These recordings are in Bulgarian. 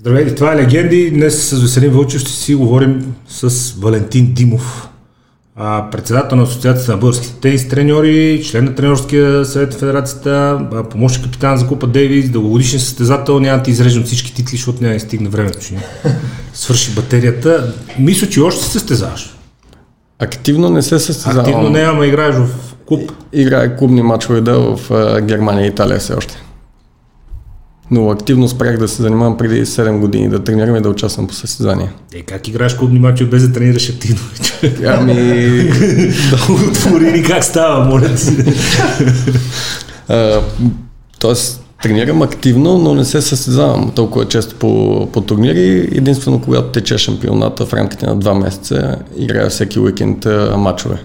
Здравейте, това е Легенди. Днес с Веселин Вълчев ще си говорим с Валентин Димов, председател на Асоциацията на българските тенис треньори, член на тренерския съвет в Федерацията, помощник капитан за Купа Дейвис, дългогодишен състезател. Няма да ти изрежем всички титли, защото няма да стигне времето, че свърши батерията. Мисля, че още се състезаваш. Активно не се състезавам. Активно не, ама играеш в клуб. Играе клубни мачове да в Германия и Италия все още. Но активно спрях да се занимавам преди 7 години, да тренирам и да участвам по състезания. Е, как играеш клубни мачове без да тренираш активно? Ами... да отвори ни как става, моля ти. тоест, тренирам активно, но не се състезавам толкова често по, по турнири. Единствено, когато тече шампионата в рамките на 2 месеца, играя всеки уикенд мачове.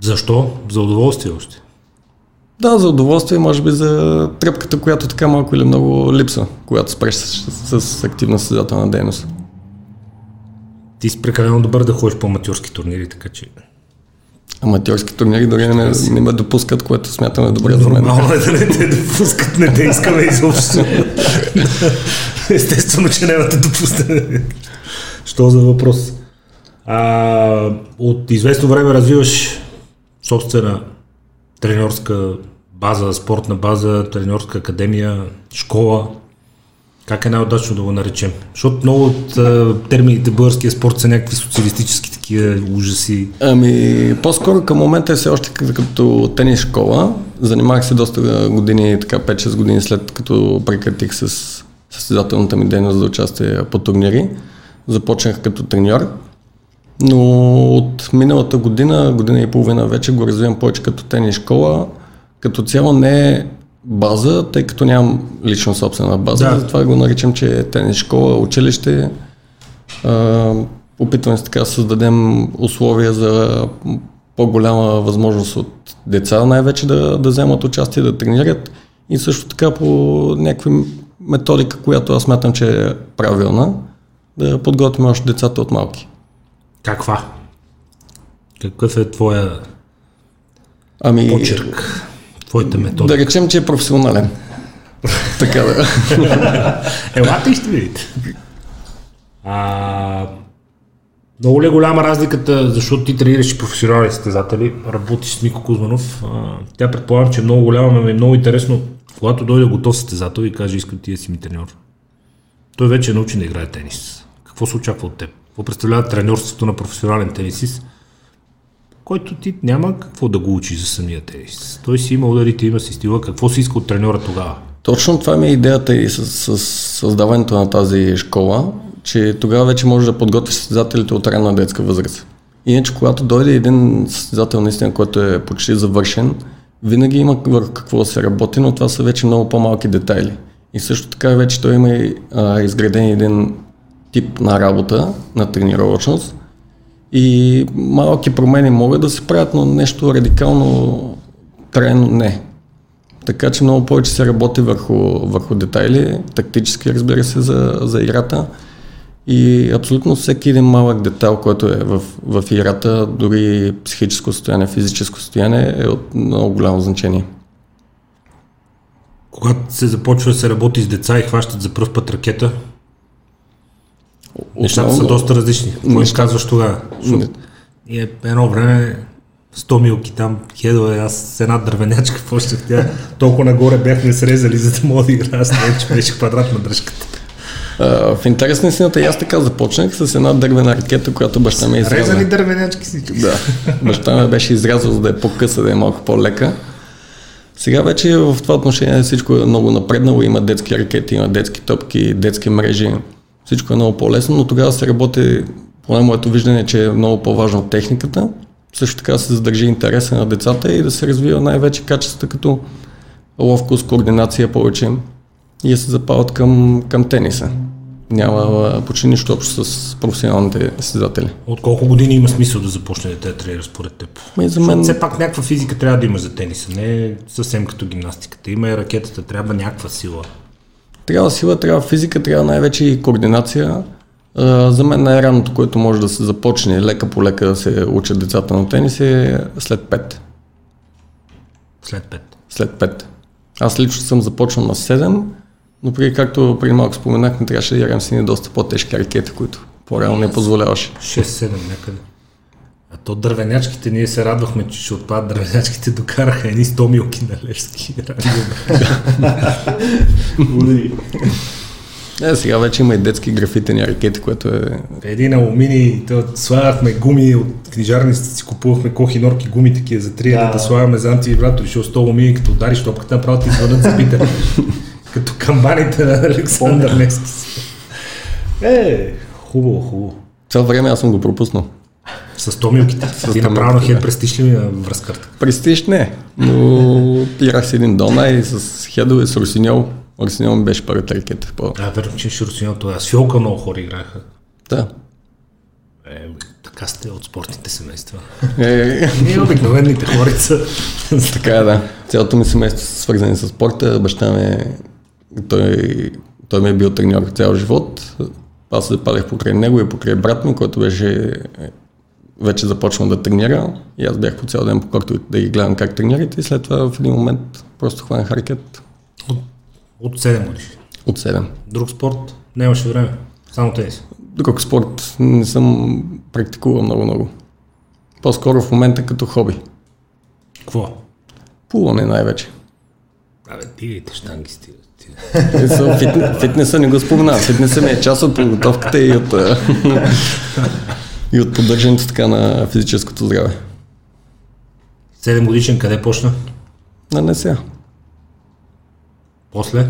Защо? За удоволствие още? Да, за удоволствие, може би за тръпката, която така малко или много липса, когато спреш с, с активна състезателна дейност. Ти си прекалено добър да ходиш по аматьорски турнири, така че... Аматьорски турнири дори не, не ме допускат, което смятаме добре за мен. Нормално е да не те допускат, не те искаме изобщо. Естествено, че няма да допусне. Що за въпрос? А, от известно време развиваш собствена тренерска база, спортна база, тренерска академия, школа. Как е най-удачно да го наречем? Защото много от а, термините българския спорт са някакви социалистически такива ужаси. Ами, по-скоро към момента е все още като тенис школа. Занимавах се доста години, така 5-6 години след като прекратих с състезателната ми дейност за участие по турнири. Започнах като треньор. Но от миналата година, година и половина вече го развивам повече като тенис школа. Като цяло не е база, тъй като нямам лично собствена база, да. затова го наричам, че е тенис школа, училище. А, опитваме се така да създадем условия за по-голяма възможност от деца най-вече да, да вземат участие, да тренират и също така по някакви методика, която аз смятам, че е правилна, да подготвим още децата от малки. Каква? Какъв е твоя ами, почерк? Твоята методика? Да речем, че е професионален. така да. Елате и ще видите. А, много ли е голяма разликата, защото ти тренираш професионални състезатели, работиш с Мико Кузманов. А, тя предполагам, че е много голяма, но е много интересно, когато дойде готов състезател и каже, искам ти да си ми треньор. Той вече е научен да играе тенис. Какво се очаква от теб? какво представлява тренерството на професионален тенисист, който ти няма какво да го учи за самия тенис. Той си има ударите, има си стила. Какво си иска от треньора тогава? Точно това ми е идеята и с, с създаването на тази школа, че тогава вече може да подготвиш състезателите от ранна детска възраст. Иначе, когато дойде един състезател, наистина, който е почти завършен, винаги има върху какво да се работи, но това са вече много по-малки детайли. И също така вече той има а, изграден един тип на работа, на тренировъчност. И малки промени могат да се правят, но нещо радикално трайно не. Така че много повече се работи върху, върху детайли, тактически разбира се за, за играта. И абсолютно всеки един малък детайл, който е в, в играта, дори психическо състояние, физическо състояние, е от много голямо значение. Когато се започва да се работи с деца и хващат за пръв път ракета, Нещата са доста различни. Какво им казваш тогава? И е едно време 100 милки там, хедове, аз с една дървенячка, какво ще тя, толкова нагоре бяхме срезали, за да мога да играя с нея, че беше квадратна дръжката. Uh, в интерес на истината, аз така започнах с една дървена ракета, която баща ми е изрязал. Резани дървенячки си. Да. Баща ми беше изрязал, за да е по-къса, да е малко по-лека. Сега вече в това отношение всичко е много напреднало. Има детски ракети, има детски топки, детски мрежи всичко е много по-лесно, но тогава се работи, поне моето виждане, че е много по-важно техниката. Също така се задържи интереса на децата и да се развива най-вече качествата като ловкост, координация повече и да се запават към, към тениса. Няма почти нищо общо с професионалните състезатели. От колко години има смисъл да започне да тренира според теб? Ами за мен... Все пак някаква физика трябва да има за тениса, не съвсем като гимнастиката. Има и ракетата, трябва някаква сила. Трябва сила, трябва физика, трябва най-вече и координация. За мен най-раното, което може да се започне лека по лека да се учат децата на тенис е след 5. След 5? След 5. Аз лично съм започнал на 7, Но преди, както преди малко споменах, не трябваше да играем с едни доста по-тежки ракети, които по-реално не позволяваше. 6-7 някъде. А то дървенячките, ние се радвахме, че ще отпадат дървенячките, докараха едни 100 милки на Левски. Е, сега вече има и детски графитени ракети, което е... Един алуминий, то слагахме гуми от книжарниците си, купувахме кохи норки гуми такива за три, да, да слагаме за антивибратори, ще 100 алуминий, като удариш топката, направо ти звънат за питане. като камбаните на Александър Невски. Е, хубаво, хубаво. Това време аз съм го пропуснал. С томилките. С Ти направо хед престиж ли на връзката? Престиж не, но играх с един Дона и с хедове, с Русиньол. Русиньол ми беше първата ракета. По... А, верно, че ще Русиньол това. С Фиолка много хора играха. Да. Е, така сте от спортните семейства. Е, Ние обикновените хорица. така е, да. Цялото ми семейство са свързани с спорта. Баща ми, той, той ми е бил треньор цял живот. Аз се запалих покрай него и покрай брат ми, който беше вече започнал да тренира и аз бях по цял ден по корто да ги гледам как тренирате и след това в един момент просто хванах ракет. От, от 7 години. От 7. Друг спорт? Нямаше време. Само тенис. Друг спорт не съм практикувал много-много. По-скоро в момента като хоби. Какво? Плуване най-вече. Абе, дигайте штангисти. Фитнес, фитнеса не го споменавам. Фитнеса ми е част от подготовката и от, и от поддържането така на физическото здраве. 7 годишен къде почна? На НСА. После?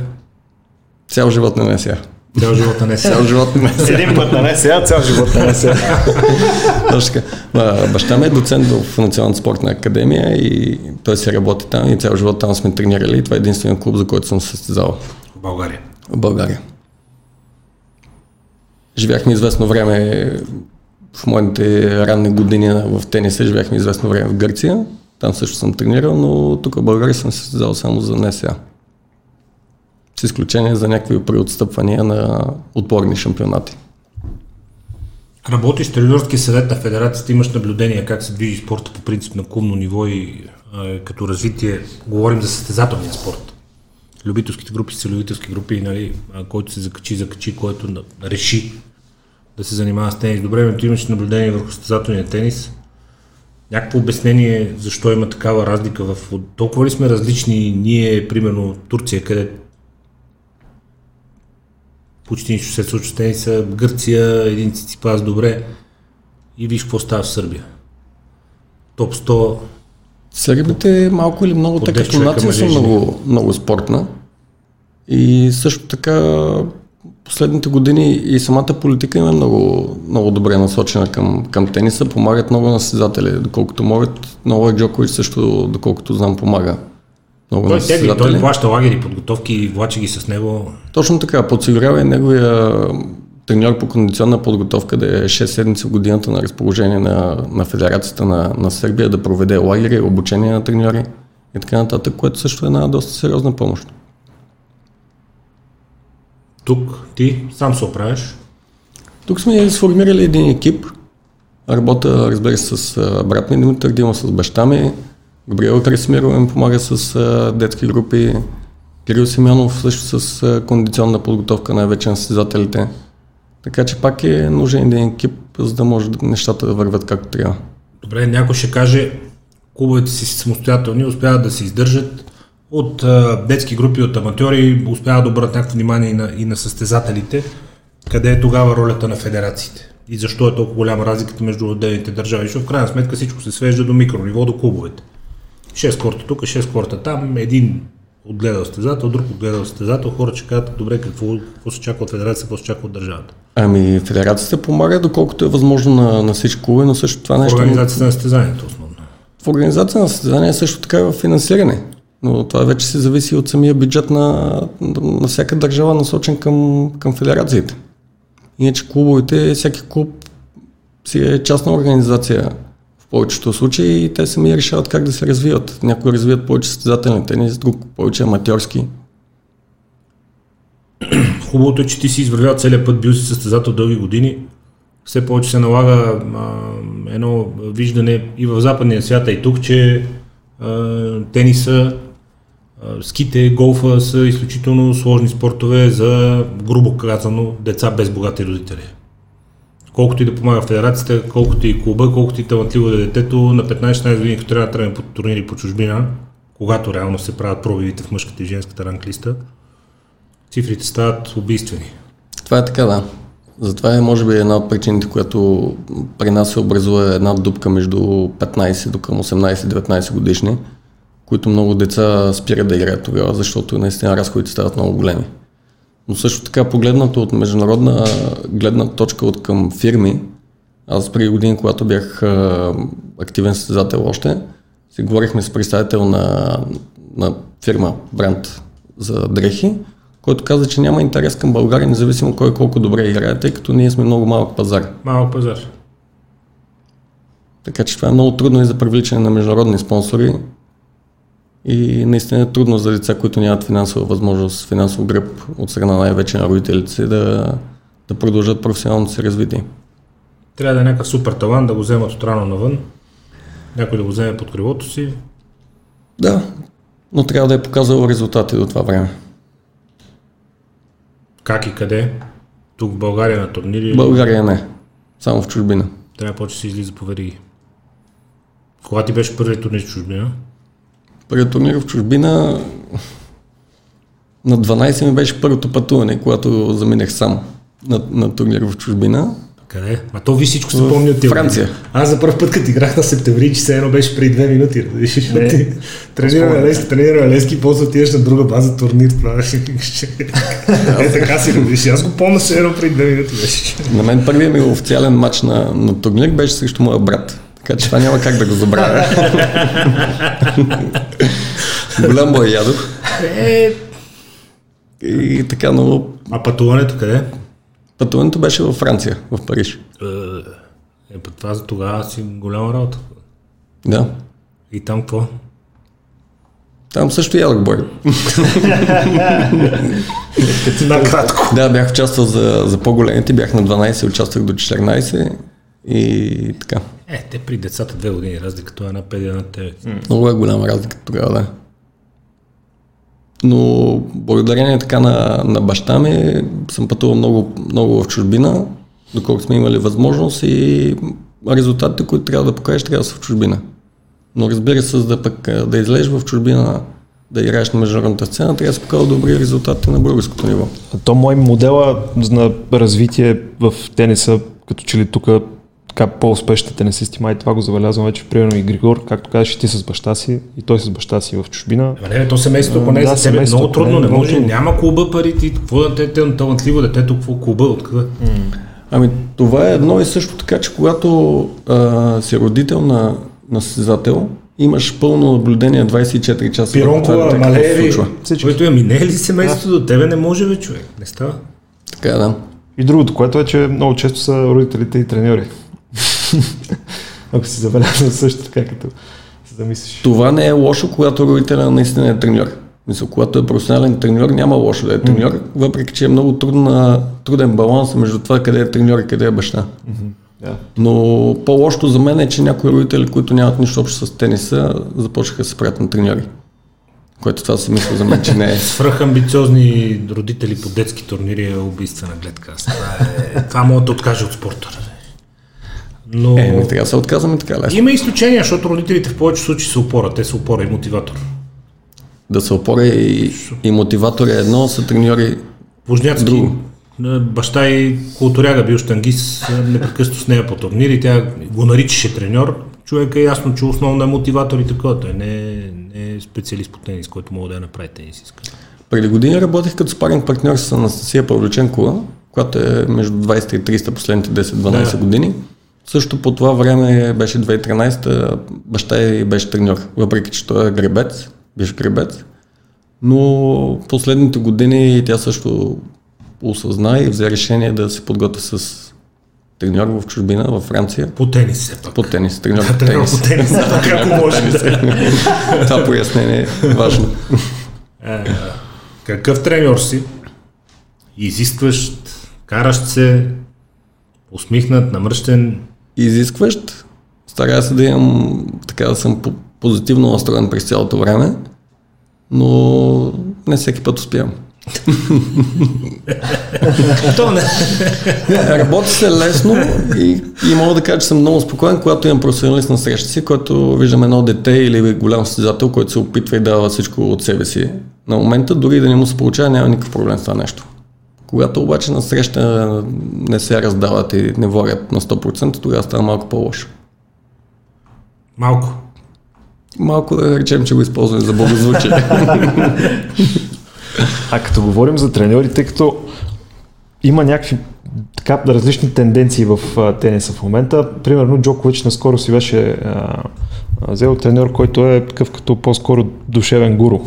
Цял живот на НСА. Цял живот на НСА. Цял живот на НСА. Един път на НСА, цял живот на НСА. Точно така. Баща ми е доцент в Националната спортна академия и той се работи там и цял живот там сме тренирали и това е единствения клуб, за който съм състезавал. В България. В България. Живяхме известно време в моите ранни години в тениса, живяхме известно време в Гърция. Там също съм тренирал, но тук в България съм се състезал само за НСА. С изключение за някакви преотстъпвания на отборни шампионати. Работиш тренерски съвет на федерацията, имаш наблюдение как се движи спорта по принцип на клубно ниво и а, като развитие. Говорим за състезателния спорт. Любителските групи са групи, нали, който се закачи, закачи, който реши да се занимава с тенис. Добре, но ти имаш наблюдение върху състезателния тенис. Някакво обяснение защо има такава разлика в... Толкова ли сме различни ние, примерно Турция, къде почти нищо се случва с тениса, Гърция, един циципас добре и виж какво става в Сърбия. Топ 100 Сърбите малко или много, те като нация са много, много спортна. И също така последните години и самата политика им е много, много добре насочена към, към тениса. Помагат много на състезатели, доколкото могат. Новак Джокович също, доколкото знам, помага. Много той тегли, той плаща лагери, подготовки и влачи ги с него. Точно така, подсигурява и неговия треньор по кондиционна подготовка да е 6 седмици в годината на разположение на, на Федерацията на, на Сърбия, да проведе лагери, обучение на треньори и така нататък, което също е една доста сериозна помощ. Тук ти сам се оправяш? Тук сме сформирали един екип. Работа, разбира се, с брат ми Димитър Дима, с баща ми. Габриел Кресмирова ми помага с детски групи. Кирил Симеонов също с кондиционна подготовка най-вече на състезателите. Така че пак е нужен един екип, за да може нещата да върват както трябва. Добре, някой ще каже, клубовете си самостоятелни, успяват да се издържат от а, детски групи, от аматьори, успяват да обърнат някакво внимание и на, и на състезателите. Къде е тогава ролята на федерациите? И защо е толкова голяма разликата между отделните държави? Защото в крайна сметка всичко се свежда до микрониво, до клубовете. 6 корта тук, 6 корта там, един отгледал състезател, друг отгледал състезател, хора ще кажат, добре, какво, какво се чака от федерацията, какво се чака от държавата? Ами, федерацията помага доколкото е възможно на, на всички клубове, но също това нещо... В организацията на състезанието основно. В организация на състезание също така е в финансиране. Но това вече се зависи от самия бюджет на, на всяка държава, насочен към, към федерациите. Иначе клубовете, всеки клуб си е частна организация в повечето случаи и те сами решават как да се развиват. Някои развиват повече състезателни тенис, друг повече аматьорски. Хубавото е, че ти си извървял целият път, бил си състезател дълги години. Все повече се налага а, едно виждане и в западния свят, и тук, че а, тениса А, Ските, голфа са изключително сложни спортове за, грубо казано, деца без богати родители. Колкото и да помага федерацията, колкото и клуба, колкото и талантливо да е детето, на 15-16 години, като трябва да тръгне по турнири по чужбина, когато реално се правят пробивите в мъжката и женската ранглиста, цифрите стават убийствени. Това е така, да. Затова е, може би, една от причините, която при нас се образува една дупка между 15 до към 18-19 годишни, които много деца спират да играят тогава, защото наистина разходите стават много големи. Но също така, погледнато от международна гледна точка от към фирми, аз преди години, когато бях а, активен състезател още, си говорихме с представител на, на фирма, бранд за дрехи, който каза, че няма интерес към България, независимо кой колко добре играе, тъй като ние сме много малък пазар. Малък пазар. Така че това е много трудно и за привличане на международни спонсори и наистина е трудно за деца, които нямат финансова възможност, финансов гръб от страна най-вече на родителите да, да продължат професионалното си развитие. Трябва да е някакъв супер талант, да го вземат от рано навън, някой да го вземе под крилото си. Да, но трябва да е показал резултати до това време. Как и къде? Тук в България на турнири. България не, само в чужбина. Трябва почва да се излиза по вериги. Кога ти беше първият турнир в чужбина? Първият турнир в чужбина на 12 ми беше първото пътуване, когато заминах сам на, на турнир в чужбина. Къде? А то ви всичко се помни от. Франция. Аз за първ път, като играх на септември, че се едно беше преди две минути. Виж, защото ти тренираме лески, тренираме лески, после отиваш на друга база турнир, правиш. е, така си виж. Аз го помня се едно преди две минути беше. На мен първият ми официален матч на, на турнир беше срещу моя брат. Така че това няма как да го забравя. Голям бой ядох. Е, И така, но а пътуването къде? пътуването беше във Франция, в Париж. Е, е, това за тогава си голяма работа. Да. И там какво? Там също ядох бой. Накратко. Да, бях участвал за, за по-големите, бях на 12, участвах до 14 и така. Е, те при децата две години разликата е една 5 една 9. Много е голяма разлика тогава, да. Но благодарение така на, на баща ми съм пътувал много, много в чужбина, доколко сме имали възможност и резултатите, които трябва да покажеш, трябва да са в чужбина. Но разбира се, за да пък да излезеш в чужбина, да играеш на международната сцена, трябва да се покажа добри резултати на българското ниво. То мой модела на развитие в тениса, като че ли тук така по-успешните тенисисти, май това го забелязвам вече, примерно и Григор, както казваш, ти с баща си, и той с баща си в чужбина. Ама не, то семейството, ако не е Да, за тебе, много трудно, не, може, трудно. няма клуба пари, ти, какво да те, те талантливо детето, какво клуба, откъде? Ами това е едно и също така, че когато а, си родител на, на състезател, имаш пълно наблюдение 24 часа. Пиронкова, се Малеви, случва. Всички. който е мине ли семейството до тебе, не може бе, човек, не става. Така е, да. И другото, което е, че много често са родителите и треньори. Ако си забелязал също така, като се замислиш. Това не е лошо, когато родителя наистина е треньор. Мисля, когато е професионален треньор, няма лошо да е треньор, въпреки че е много трудна, труден баланс между това къде е треньор и къде е баща. Да. Но по-лошото за мен е, че някои родители, които нямат нищо общо с тениса, започнаха да се правят на треньори. Което това си мисля за мен, че не е. Свръхамбициозни родители по детски турнири е убийствена гледка. Това, е, това мога да откаже от спорта. Но Е, не трябва да се отказваме така лесно. има изключения, защото родителите в повечето случаи са опора. Те са опора и мотиватор. Да се опоря и, и мотиватор е едно, са треньори Вожняцки, Друго. баща и културяга бил штангист, непрекъснато с нея по турнири, тя го наричаше треньор. Човек е ясно, че основно е мотиватор и такова. Той не е, не е специалист по тенис, който мога да я направи тенисистка. Преди години работих като спаринг партньор с Анастасия Павлюченкова, която е между 20 и 30 последните 10-12 Да. години. Също по това време беше 2013, баща й беше треньор, въпреки че той е гребец, беше гребец. Но последните години тя също осъзна и взе решение да се подготви с треньор в чужбина, във Франция, По тенис все пак. по тенис, треньор по тенис. по тенис, така ако може да Това пояснение е важно. Е, Какъв треньор си? Изискващ, каращ се, усмихнат, намръщен. Изискващ. Старая се да имам, така да съм по- позитивно настроен през цялото време. но не всеки път успявам. То не. Работи се лесно и, и мога да кажа, че съм много спокоен, когато имам професионалист на среща си, който виждам едно дете или голям състезател, който се опитва и дава всичко от себе си. На момента, дори да не му се получава, няма никакъв проблем с това нещо. Когато обаче на среща не се раздават и не влагат на 100%, тогава става малко по-лошо. Малко. Малко да речем, че го използваме за благозвучие. А като говорим за треньори, тъй като има някакви така различни тенденции в а, тениса в момента. Примерно Джокович наскоро си беше а, а, взел треньор, който е такъв като по-скоро душевен гуру.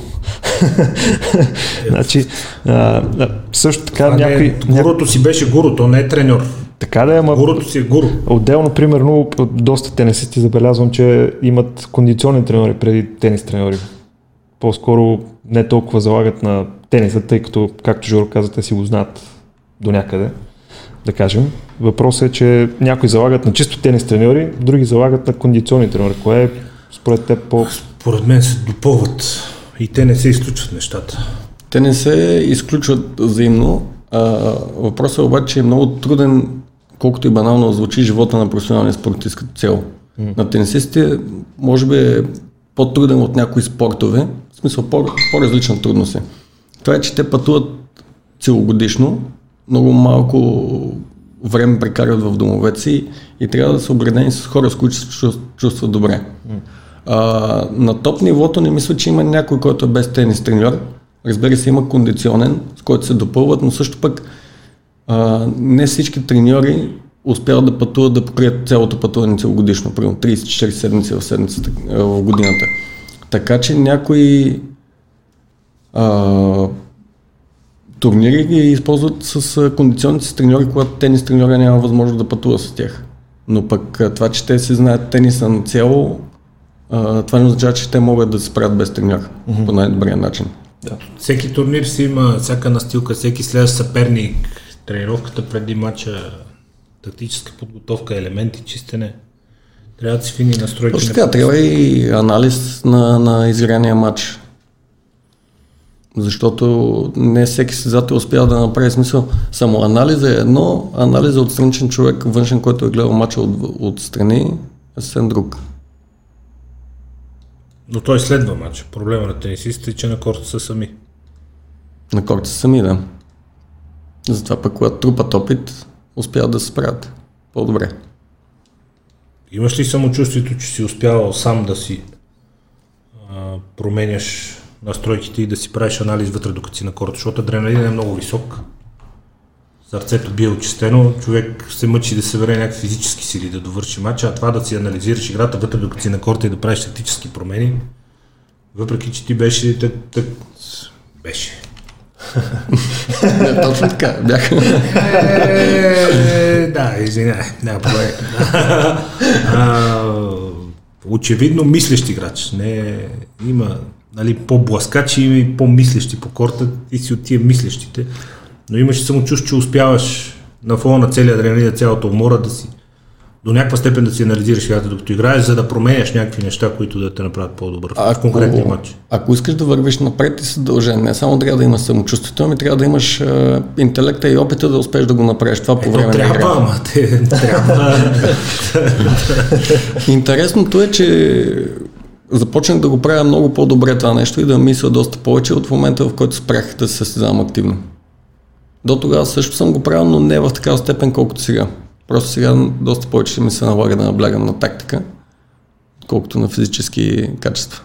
значи, а, а, също така Това някой... не, е- гурото си беше гуру, то не е треньор. Така да е, ама Гурото си е гуру. отделно, примерно, доста тенисисти забелязвам, че имат кондиционни треньори преди тенис треньори. По-скоро не толкова залагат на тениса, тъй като, както Жоро каза, те си го знаят до някъде, да кажем. Въпросът е, че някои залагат на чисто тенис треньори, други залагат на кондиционни треньори. Кое е според теб по... Според мен се допълват и те не се изключват нещата. Те не се изключват взаимно. А, въпросът е обаче е много труден, колкото и банално звучи живота на професионалния спортист като цяло. Mm. На тенисистите може би е по-труден от някои спортове, в смисъл по- по-различна трудност е. Това е, че те пътуват целогодишно, много малко време прекарат в домовете си и трябва да са обредени с хора, с които се чувс- чувстват добре. А, на топ нивото не мисля, че има някой, който е без тенис треньор. Разбира се, има кондиционен, с който се допълват, но също пък а, не всички треньори успяват да пътуват да покрият цялото пътуване целогодишно, примерно 34 седмици в, седмицата, в годината. Така че някои а, турнири ги използват с кондиционните си треньори, когато тенис треньора няма възможност да пътува с тях. Но пък това, че те си знаят тениса на цяло, това не означава, че те могат да се справят без треньор mm-hmm. по най-добрия начин. Всеки турнир си има всяка настилка, всеки следващ съперник, тренировката преди матча, тактическа подготовка, елементи, чистене. Трябва да си фини настройки. Точно така, трябва и анализ на, на изграния матч. Защото не всеки състезател успява да направи смисъл. Само анализа е едно, анализа от страничен човек, външен, който е гледал матча от, от страни, е съвсем друг. Но той следва матча. Проблема на тенисистите е, че на корта са сами. На корта са сами, да. Затова пък, когато трупат опит, успяват да се справят по-добре. Имаш ли самочувствието, че си успявал сам да си а, променяш настройките и да си правиш анализ вътре докато си на корта, защото адреналин е много висок. Сърцето бие очистено, човек се мъчи да събере някакви физически сили да довърши матча, а това да си анализираш играта вътре докато си на корта и да правиш тактически промени, въпреки че ти беше так, так, беше. Не, точно така, бях. Е, да, извинявай, няма проблем. Очевидно мислещ играч. Не, има нали, по-бласкачи, и по-мислещи по корта, ти си от тия мислещите. Но имаш самочувство, че успяваш на фона на целия адреналин, на цялата умора да си до някаква степен да си анализираш играта докато играеш, за да променяш някакви неща, които да те направят по-добър в конкретния матч. ако искаш да вървиш напред, ти си задължен. Не само трябва да имаш самочувствието, ами трябва да имаш а, интелекта и опита да успееш да го направиш това по Е, време то на трябва, ама те трябва. Интересното е, че започнах да го правя много по-добре това нещо и да мисля доста повече от момента, в който спрях да се състезавам активно. До тогава също съм го правил, но не в такава степен, колкото сега. Просто сега доста повече ми се налага да наблягам на тактика, колкото на физически качества.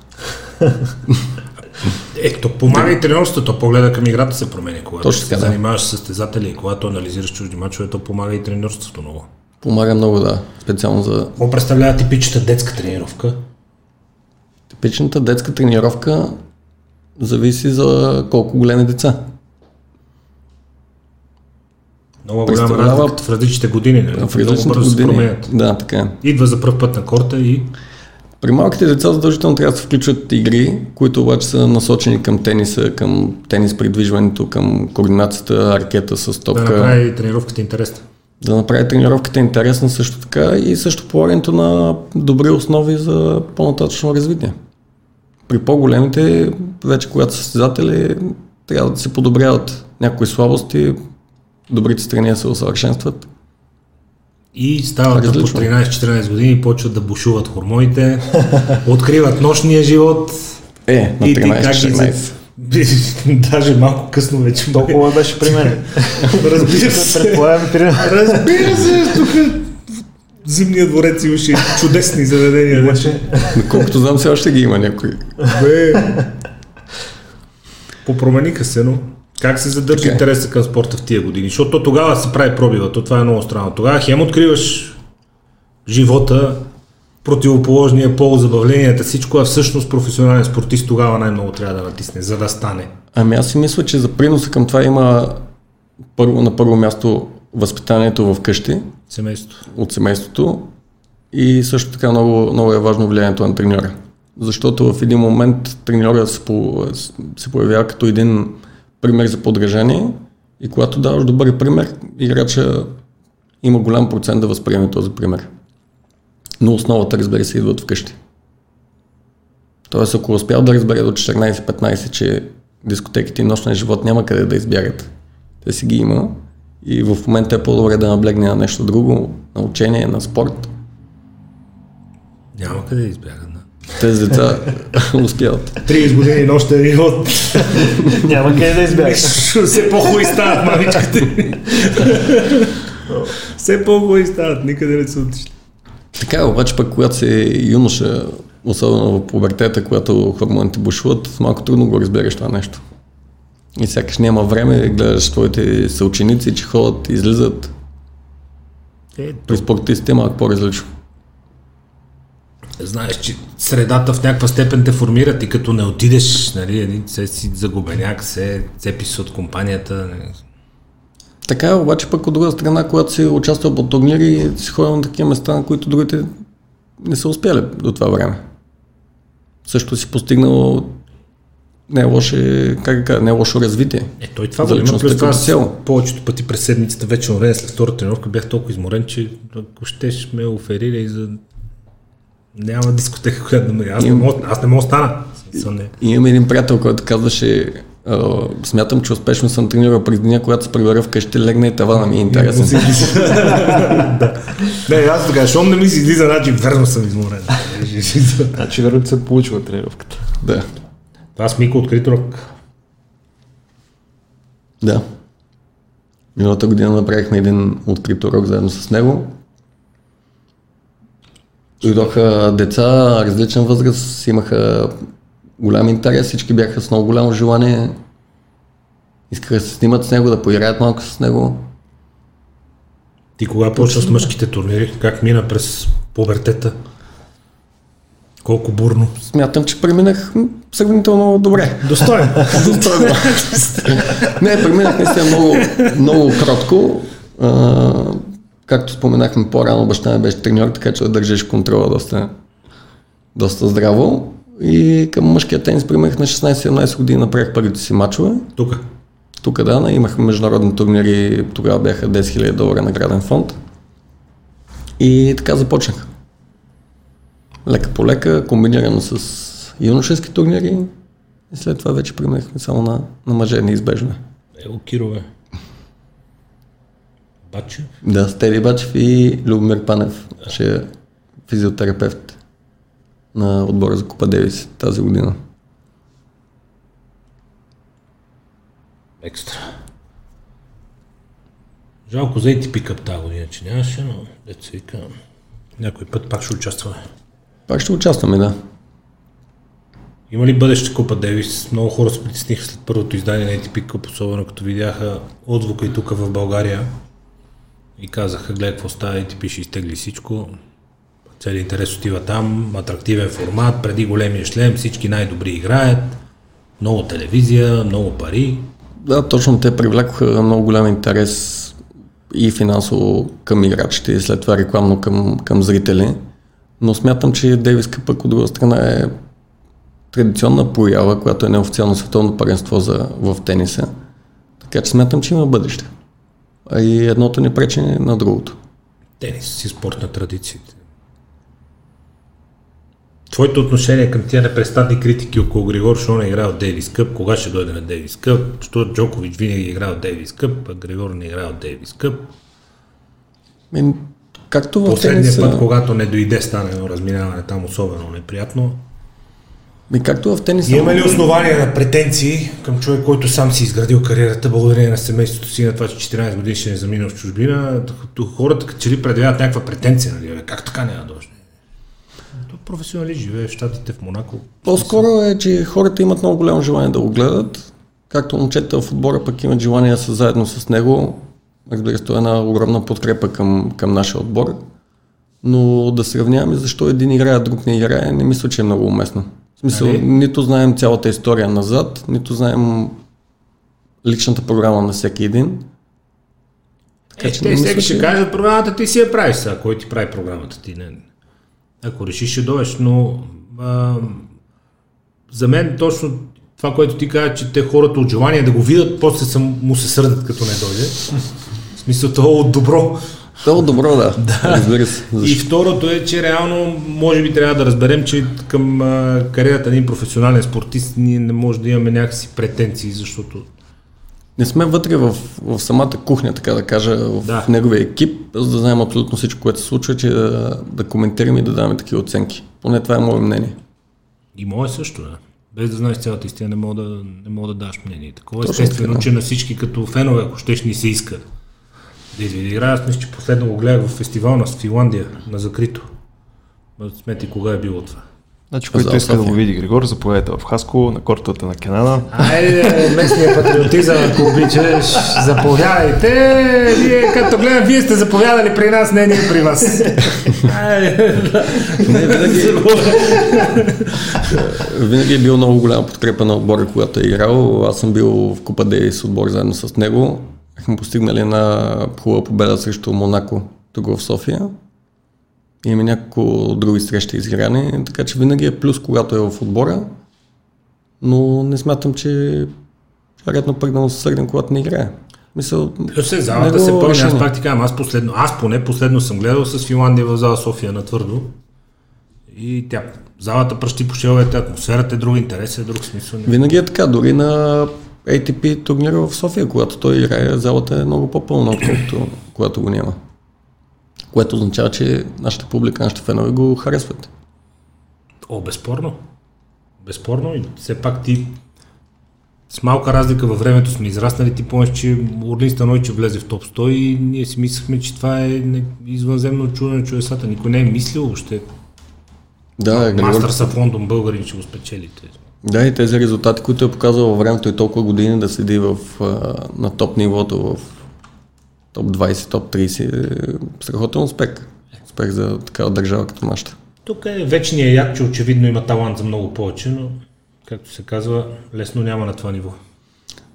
Ето, помага и тренерството, то погледа към играта се променя. Когато Точно се да. занимаваш с състезатели и когато анализираш чужди мачове, то помага и тренерството много. Помага много, да. Специално за Какво представлява типичната детска тренировка? Типичната детска тренировка зависи за колко големи деца. Много голяма Представлява- разлика в различните години. Нали? В Много различните се години. променят. Да, така е. Идва за първ път на корта и При малките деца задължително трябва да се включват игри, които обаче са насочени към тениса, към тенис придвижването, към координацията, аркета с да топка. направи тренировката интересна. да направи тренировката интересна също така и също полагането на добри основи за по-нататъчно развитие. При по-големите, вече когато са състезатели, трябва да се подобряват някои слабости, добрите страни да се усъвършенстват. И стават по Различно. 13-14 години и почват да бушуват хормоните, откриват нощния живот. Е, на и ти как ги 13-14. за- Даже малко късно вече. Толкова беше при мен. Разбира се. Предполагам, при. Разбира се, тук Зимния дворец имаше чудесни заведения. Имаше. Колкото знам, все още ги има някой. Бе. Попромениха се, но как се задържа е. интереса към спорта в тия години? Защото то тогава се прави пробива, то това е много странно. Тогава хем откриваш живота, противоположния пол, забавленията, всичко, а всъщност професионален спортист тогава най-много трябва да натисне, за да стане. Ами аз си мисля, че за приноса към това има първо, на първо място възпитанието в къщи Семейството. от семейството и също така много, много е важно влиянието на треньора. Защото в един момент треньора се, по, се появява като един пример за подражание и когато даваш добър пример, играча има голям процент да възприеме този пример. Но основата, разбира се, идват вкъщи. Тоест, ако успял да разбере до 14-15, че дискотеките и нощния живот няма къде да избягат, те си ги има и в момента е по-добре да наблегне на нещо друго, на учение, на спорт. Няма къде да избягат. Да. Тези деца успяват. 30 години нощен живот. Няма къде да избягаш. Все по-хубави стават мамичките. Все по-хубави стават, никъде не са отишли. Така е, обаче пък когато си юноша, особено в пубертета, когато хормоните бушуват, малко трудно го разбереш това нещо. И сякаш няма време, гледаш твоите съученици, че ходят, излизат. Е, При спортистите е малко по-различно. знаеш, че средата в някаква степен те формира и като не отидеш, нали, един се си загубеняк, се цепиш се от компанията. Не. Така е, обаче пък от друга страна, когато си участвал по турнири, си ходил на такива места, на които другите не са успяли до това време. Също си постигнал не е лошо, как да кажа, не е лошо развитие. Е, той това За личността плюс това. като цяло. Повечето пъти през седмицата вече време след втората тренировка бях толкова изморен, че ако щеш ме оферира и за... Няма дискотека, която да ме... Аз не Им- мога, аз не мога стана. Не. Имам един приятел, който казваше, а, смятам, че успешно съм тренирал през деня, когато се прибера вкъщи, легна и тавана ми е интересен. да. Не, аз така, щом не ми си излиза, значи верно съм изморен. Значи верно се получила тренировката. Да, С Мико открит рок. да. Миналата година направихме един открит урок заедно с него. Дойдоха деца, различен възраст, имаха голям интерес, всички бяха с много голямо желание. Искаха да се снимат с него, да поиграят малко с него. Ти кога почна с мъжките турнири? Как мина през пубертета? Колко бурно? Смятам, че преминах сравнително добре. Достоен. Достойно. Не, преминах наистина много, много кротко. А, както споменахме по-рано, баща ми беше треньор, така че да държиш контрола доста, доста здраво. И към мъжкия тенис преминах на 16-17 години, направих първите си мачове. Тук. Тук да, имахме международни турнири, тогава бяха 10 000 долара награден фонд. И така започнах. Лека по лека, комбинирано с юношески турнири. И след това вече преминахме само на, на мъже неизбежно. е. Его Кирове. Бачев. Да, Стели Бачев и Любомир Панев, ще е физиотерапевт на отбора за Купа Девис тази година. Екстра. Жалко за Cup тази година, че нямаше, но деца вика, някой път пак ще участваме. Пак ще участваме, да. Има ли бъдеще Купа Девис? Много хора се притесниха след първото издание на ATP Cup, особено като видяха отзвука и тук в България. И казаха, гледай какво става, ATP ще изтегли всичко. Целият интерес отива там, атрактивен формат, преди големия шлем, всички най-добри играят, много телевизия, много пари. Да, точно те привлекоха много голям интерес и финансово към играчите и след това рекламно към, към зрители. Но смятам, че Дейвис Къп, от друга страна е традиционна проява, която е неофициално световно паренство за, в тениса. Така че смятам, че има бъдеще. А и едното не пречи на другото. Тенис си спорт на традициите. твоето отношение към тия непрестанни критики около Григор, що не е играл Дейвис Къп, кога ще дойде на Дейвис Къп, що Джокович винаги е играл Дейвис Къп, а Григор не е играл Дейвис Къп. Както в Последния тениса, път, когато не дойде, стана едно разминаване там особено неприятно. ми, както в тениса, Имаме ли основания на претенции към човек, който сам си изградил кариерата благодарение на семейството си, на това, че 14 години ще не заминал в чужбина? Хората като че ли предявяват някаква претенция, нали? Как така няма да дойде? Професионалист живее в Штатите, в Монако. По-скоро е, че хората имат много голямо желание да го гледат. Както момчета в отбора пък имат желание да са заедно с него. Разбира се, това е една огромна подкрепа към, към нашия отбор. Но да сравняваме защо един играе, а друг не играе, не мисля, че е много уместно. В смисъл, Нали? нито знаем цялата история назад, нито знаем личната програма на всеки един. Е, те не всеки мисля, ще че- кажат, програмата ти си я правиш сега, кой ти прави програмата ти. Не. Ако решиш, ще дойдеш, но а, за мен точно това, което ти каза, че те хората от желание да го видят, после са, му се сърдат, като не дойде. Смисъл, това е от добро. То добро, да. Разбира се. И Защо? второто е, че реално може би трябва да разберем, че към а, кариерата на един професионален спортист ние не може да имаме някакси претенции, защото Не сме вътре в, в самата кухня, така да кажа, в Да. неговия екип, за да знаем абсолютно всичко, което се случва, че да, да коментираме и да даваме такива оценки. Поне това е мое мнение. И мое също, да. Без да знаеш цялата истина, не мога да, не мога да даш мнение. Такова Точно естествено, така. че на всички като фенове, ако щеш, ни се иска да извиди игра. Аз мисля, че последно го гледах в фестивал на Финландия, на закрито. Смети кога е било това. Значи, който иска да го види Григор, заповядайте в Хаско, на кортата на Кенана. Айде, местния патриотизъм, ако обичаш, заповядайте. Вие, като гледам, вие сте заповядали при нас, не ние при вас. Айде, Не, винаги, винаги е бил много голяма подкрепа на отбора, когато е играл. Аз съм бил в Купа Дейвис отбор заедно с него. Бяхме постигнали една хубава победа срещу Монако, тук в София. Имаме няколко други срещи изиграни, така че винаги е плюс, когато е в отбора. Но не смятам, че редно му се сърдим, когато не играе. Мисъл, Плюс е залата се пълни, аз пак ти казвам, аз последно, аз поне последно съм гледал с Финландия в зала София на твърдо. И тя, залата пръщи по шеловете, атмосферата е друг, интерес е друг смисъл. Винаги е така, дори на ATP турнира в София, когато той играе, залата е много по-пълна, отколкото когато го няма. Което означава, че нашата публика, нашите фенове го харесват. О, безспорно. Безспорно и все пак ти с малка разлика във времето сме израснали. Ти помниш, че Орлин Станойче влезе в топ 100 и ние си мислехме, че това е извънземно чудо на чудесата. Никой не е мислил въобще. Да, Григор, Мастърса в Лондон българин ще го спечелите. Да, и тези резултати, които е показал във времето и толкова години да седи в, на топ нивото, в топ 20, топ 30, е страхотен успех. Успех за такава държава като нашата. Тук е вечният як, че очевидно има талант за много повече, но както се казва, лесно няма на това ниво.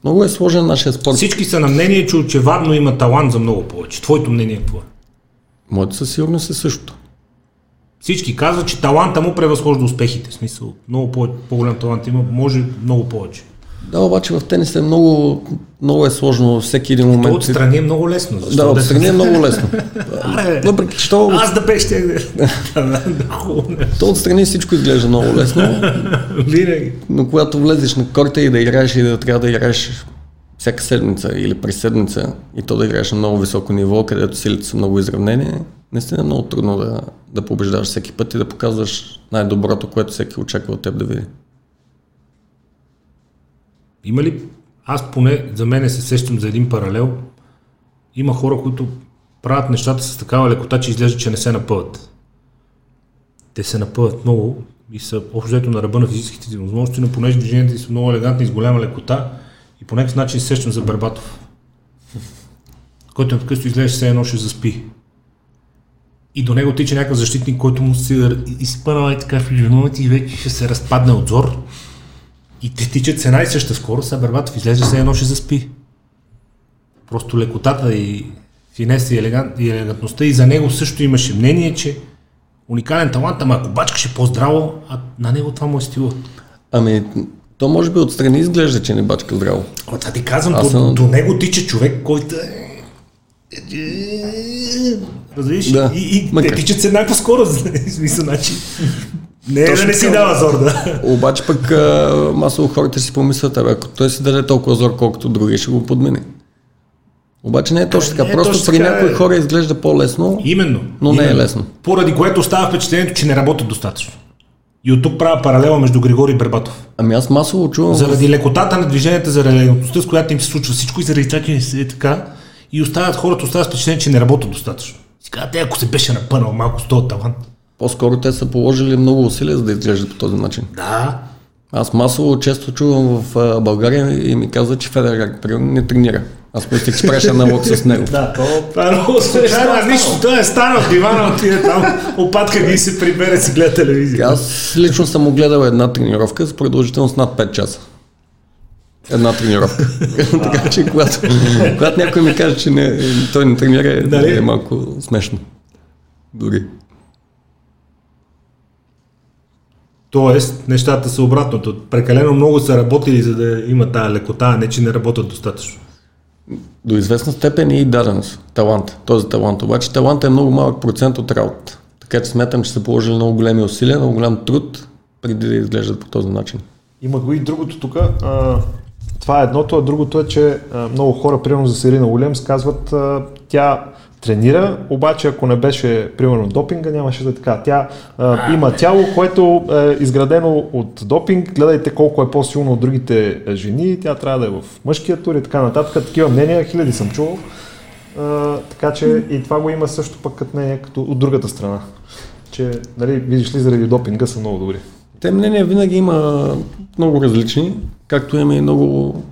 Много е сложен нашия спорт. Всички са на мнение, че очевидно има талант за много повече. Твоето мнение какво е? Моето със сигурност е същото. Всички казват, че таланта му превъзхожда успехите. В смисъл, много по- по-голям талант има, може много повече. Да, обаче в тенис е много, много е сложно всеки един То момент. отстрани е много лесно. Защо Да, отстрани е много лесно. Въпреки, че то, Аз да хубаво. то отстрани всичко изглежда много лесно, Винаги. но когато влезеш на корта и да играеш и да трябва да играеш всяка седмица или през седмица и то да играеш на много високо ниво, където силите са много изравнени, наистина е много трудно да, да побеждаваш всеки път и да показваш най-доброто, което всеки очаква от теб да види. Има ли, аз поне за мене се сещам за един паралел, има хора, които правят нещата с такава лекота, че изглежда, че не се напъват. Те се напъват много и са общо на ръба на физическите си възможности, но понеже движенията са много елегантни и с голяма лекота и по някакъв начин се сещам за Барбатов, който непрекъснато изглежда, все едно ще заспи. И до него тича някакъв защитник, който му се изпънава и така в и вече ще се разпадне от зор. И те тичат с една и съща скорост, а Барбатов излезе се едно ще заспи. Просто лекотата и финеса и, елегант, и елегантността и за него също имаше мнение, че уникален талант, ама ако бачкаше по-здраво, а на него това му е стила. Ами, то може би отстрани изглежда, че не бачка здраво. Ама това ти казвам, Аз до, съм- до него тича човек, който е... Разбираш? Да, и, и те макар. тичат с еднаква скорост. Смисъл, значи, Не, Точно да не си така. дава зор, да. Обаче пък а, масово хората си помислят, абе, ако той си даде толкова зор, колкото други, ще го подмени. Обаче не е точно така. Не е Просто точно при така, някои е. хора изглежда по-лесно. Именно. Но не е именно. лесно. Поради което остава впечатлението, че не работят достатъчно. И от тук правя паралела между Григорий и Бербатов. Ами аз масово чувам. Заради лекотата на движенията, заради лекотността, с която им се случва всичко и заради това, че е така, и остават хората, остават впечатление, че не работят достатъчно. Си казват, «Е, ако се беше напънал малко с този талант. По-скоро те са положили много усилия, за да изглеждат по този начин. Да, Аз масово често чувам в България и ми казват, че Федерер примерно, не тренира. Аз мислех, че правиш аналог с него. Да, то Това е много случайно, а нищо, той е станал в дивана, отиде там, опатка ги се прибере си гледа телевизия. Аз лично съм му гледал една тренировка с продължителност над 5 часа. Една тренировка. така че когато, когато някой ми каже, че не, той не тренира, Нали? е малко смешно. Дори. Тоест, нещата са обратното. Прекалено много са работили, за да има тая лекота, а не че не работят достатъчно. До известна степен и даденост, талант, този талант. Обаче талант е много малък процент от работа. Така че смятам, че са положили много големи усилия, много голям труд, преди да изглеждат по този начин. Има го и другото тук. Това е едното, а другото е, че много хора, примерно за Серина Уилямс, казват, тя тренира, обаче ако не беше, примерно, допинга, нямаше да е така. Тя а, има тяло, което е изградено от допинг, гледайте колко е по-силно от другите е, жени, тя трябва да е в мъжкия тур и така нататък. Такива мнения, хиляди съм чувал. А, така че и това го има също пък като мнение, като от другата страна. Че, нали, видиш ли, заради допинга са много добри. Те мнения винаги има много различни, както има и много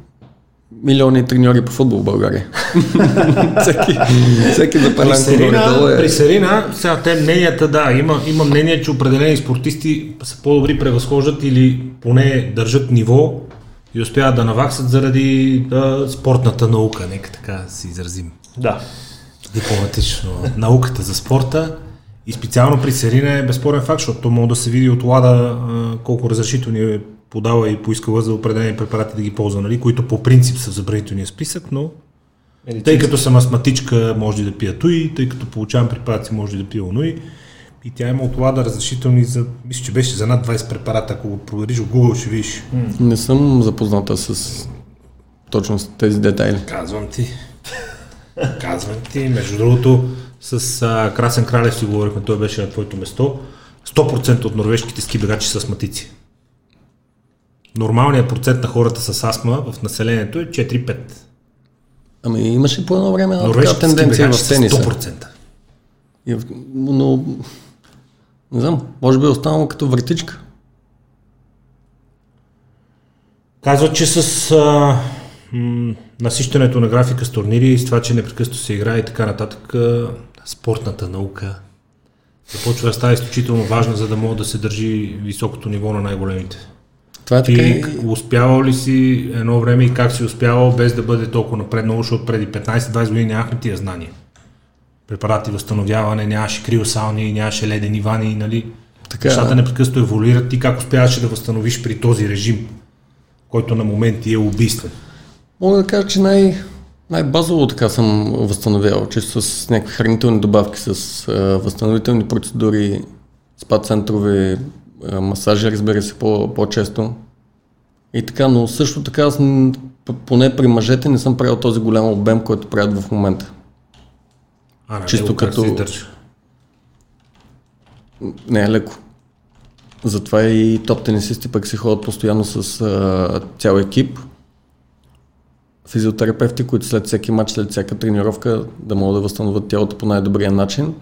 милиони треньори по футбол в България. всеки, всеки При запалянко Серина, горе-долу при е. Серина, сега те мненията, да, има, има мнение, че определени спортисти са по-добри, превъзхождат или поне държат ниво и успяват да наваксат заради да, спортната наука, нека така се изразим Да. дипломатично. Науката за спорта и специално при Серина е безспорен факт, защото то може да се види от Лада колко разрешителни е подава и поискала за определени препарати да ги ползва, нали, които по принцип са в забранителния списък, но тъй като съм астматичка, може да пия той, тъй като получавам препарати, може да пия оной. И тя има от Лада разрешителни за, мисля, че беше за над 20 препарата, ако го провериш в Google ще видиш. Не съм запозната с точно с тези детайли. Казвам ти. Казвам ти. Между другото, с а, Красен Кралев си говорихме, той беше на твоето место. 100% от норвежките ски бегачи са астматици. Нормалният процент на хората с астма в населението е 4-5. Ами имаше по едно време една така тенденция в са тениса. 100%. И Но, не знам, може би е останало като вратичка. Казват, че с а, м, насищането на графика с турнири и с това, че непрекъснато се играе и така нататък, а, спортната наука започва да става изключително важна, за да може да се държи високото ниво на най-големите. Това е така. Ти и- успявал ли си едно време и как си успявал без да бъде толкова напреднало, защото преди 15-20 години нямахме тия знания. Препарати, възстановяване, нямаше криосауни, нямаше ледени вани, нали? Така, Нещата непрекъснато еволюират. Ти как успяваше да възстановиш при този режим, който на моменти е убийствен? Мога да кажа, че най- най-базово така съм възстановявал, че с някакви хранителни добавки, с а, възстановителни процедури, спа центрове, а, масажи, разбира се, по- по-често. И така, но също така, аз поне при мъжете не съм правил този голям обем, който правят в момента. А, на Чисто как като- издържа? Не е леко. Затова и топ тенисисти пък си ходят постоянно с а, цял екип. Физиотерапевти, които след всеки матч, след всяка тренировка да могат да възстановят тялото по най-добрия начин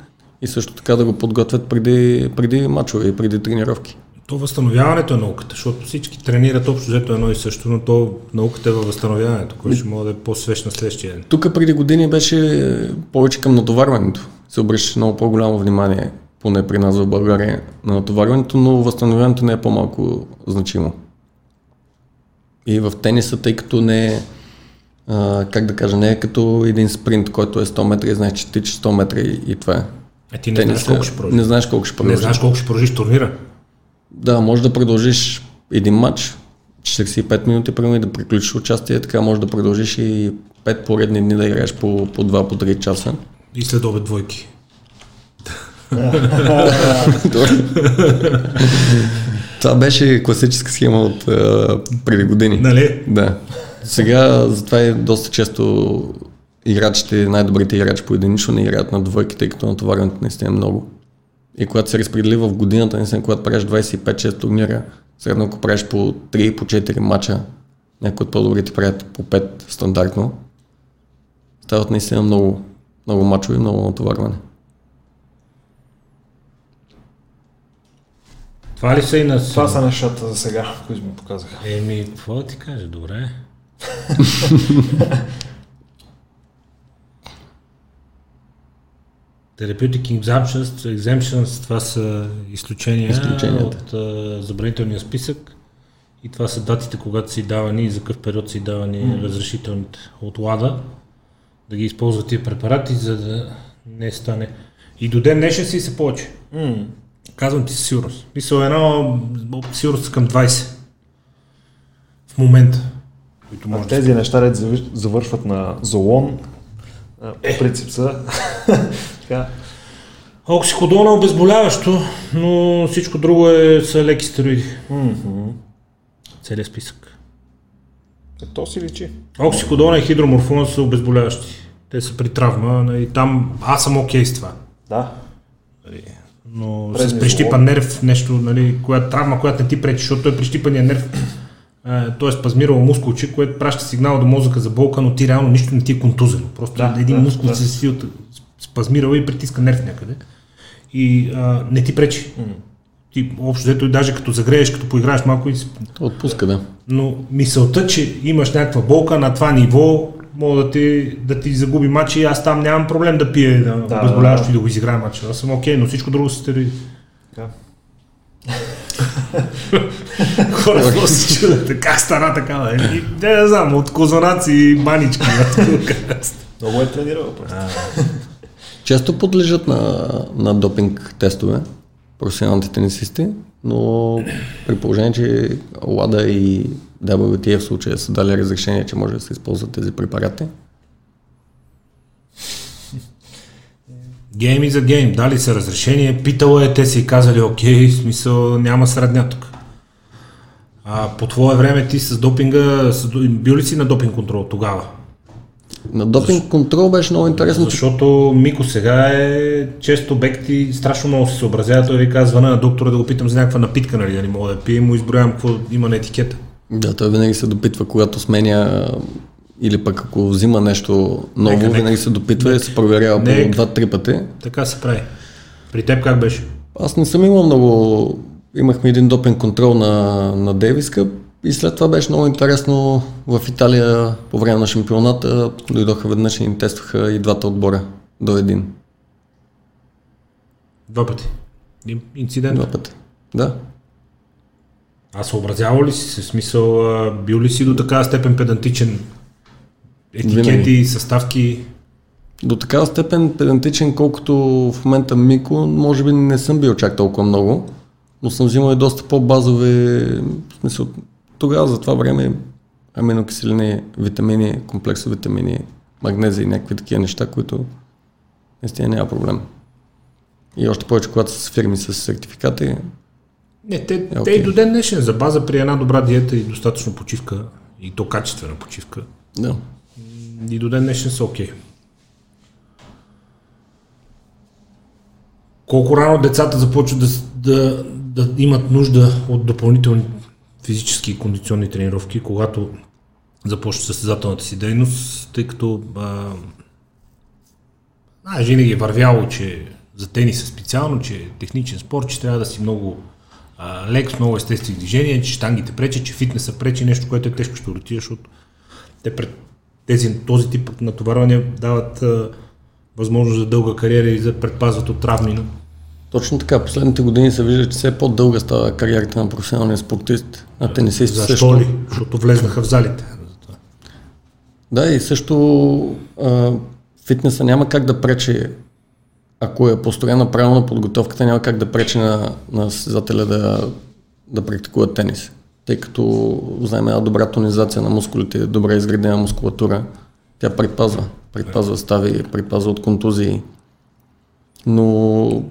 и също така да го подготвят преди, преди матчове и преди тренировки. То възстановяването е науката, защото всички тренират общо взето едно и също, но то науката е във възстановяването, което ще може да е по-свеж на следващия ден. Тук преди години беше повече към натоварването. Се обръщаше много по-голямо внимание, поне при нас в България, на натоварването, но възстановяването не е по-малко значимо. И в тениса, тъй като не е, а, как да кажа, не е като един спринт, който е 100 метра и знаеш, че тичаш 100 метра и, и това е. Е, ти не знаеш колко ще продължи. не знаеш колко ще Не продължи. знаеш колко ще продължиш турнира. Да, може да продължиш един матч, 45 минути, примерно и да приключиш участие, така може да продължиш и 5 поредни дни да играеш по, по 2 по 3 часа. И след обед двойки. Това беше класическа схема от а, преди години. Нали? Да. Сега затова е доста често играчите, най-добрите играчи по единично не играят на двойки, тъй като натоварването наистина е много. И когато се разпредели в годината, наистина, когато правиш 25-6 турнира, средно ако правиш по 3 по 4 мача, някои от по-добрите правят по 5 стандартно, стават наистина много, много мачове, много натоварване. Това ли са и на... Това са нещата за сега, които ми показаха. Еми, какво да ти кажа, добре. Therapeutic exemptions, exemptions, това са изключения Изключенията. от а, забранителния списък и това са датите, когато са и давани и за какъв период са и давани mm. разрешителните от ЛАДА да ги използват тия препарати, за да не стане. И до ден днешен си се повече. Mm. Казвам ти със сигурност. Мисля, едно сигурност към 20 в момента. Които А може да тези неща, дето завиш- завършват на золон, а, по принцип са така, Оксикодона е обезболяващо, но всичко друго е, са леки стероиди. мгм. Целият списък. Е, то си личи. Оксикодона и хидроморфона са обезболяващи. Те са при травма. Нали, там аз съм окей с това. Да. Но с Преднизолон. прищипан нерв, нещо, нали, която травма, която не ти пречи, защото той прищипания нерв, той е спазмирал мускулче, което праща сигнал до мозъка за болка, но ти реално нищо не ти е контузено. Просто Да, един да, мускул да. се сви от спазмирал и притиска нерв някъде. И а, не ти пречи. Ти общо взето и даже като загрееш, като поиграеш малко и си Отпуска, да. но мисълта, че имаш някаква болка на това ниво, мога да ти, да ти загуби матч и аз там нямам проблем да пия да, Да, обезболяващо да. и да го изиграя матча. Аз съм окей, но всичко друго са стероиди. Така. Хора какво се чудят, как стана такава? Еми, Не, не знам, от козунаци и банички. Много е тренирал просто. Често подлежат на, на допинг тестове професионалните тенисисти, но при положение, че ЛАДА и WTA в случая са дали разрешение, че може да се използват тези препарати, Гейм за гейм, дали са разрешение, питало е, те са и казали, окей, смисъл няма средня тук. А по твое време ти с допинга, с, бил ли си на допинг контрол тогава? на допинг контрол беше много интересно, Защото Мико сега е често обект и страшно много се съобразява. Той ви казва на доктора да го питам за някаква напитка, нали, да не мога да пия и му изброявам какво има на етикета. да, той винаги се допитва, когато сменя или пък ако взима нещо ново, Нека, нека. винаги се допитва и се проверява по Нека. два-три пъти. Така се прави. При теб как беше? Аз не съм имал много... Имахме един допинг контрол на, на Дейвис Къп и след това беше много интересно в Италия по време на шампионата. Дойдоха веднъж и ни тестваха и двата отбора до един. Два пъти. Ин- Инцидент. Два пъти. Да. А съобразявал ли си се? Смисъл, бил ли си до такава степен педантичен? Етикети, Винаги. съставки? До такава степен педантичен, колкото в момента Мико, може би не съм бил чак толкова много, но съм взимал и доста по-базови, в смисъл, тогава за това време аминокиселини, витамини, комплекс от витамини, магнези и някакви такива неща, които наистина няма проблем. И още повече, когато са с фирми с сертификати, Не, те, Е, те и до ден днешен за база при една добра диета и достатъчно почивка, и то качествена почивка, да. и до ден днешен са окей. Колко рано децата започват да, да, да имат нужда от допълнителни физически и кондиционни тренировки, когато започнат състезателната си дейност, тъй като а, знаеш, винаги е вървяло, че за тениса специално, че е техничен спорт, че трябва да си много а, лек, много естествени движения, че штангите пречи, че фитнеса пречи, нещо, което е тежко ще ротира, защото те пред тези, този тип натоварвания дават а, възможност за дълга кариера и за предпазват от травми. Но Точно така, последните години се вижда, че все по-дълга става кариерата на професионалния спортист, на тенисист Защо също. ли? Защото влезнаха в залите. Да, и също а, фитнеса няма как да пречи, ако е построена правилна подготовката, няма как да пречи на, на състезателя да, да практикува тенис. Тъй като знаем една добра тонизация на мускулите, добре изградена мускулатура, тя предпазва. Предпазва стави, предпазва от контузии. Но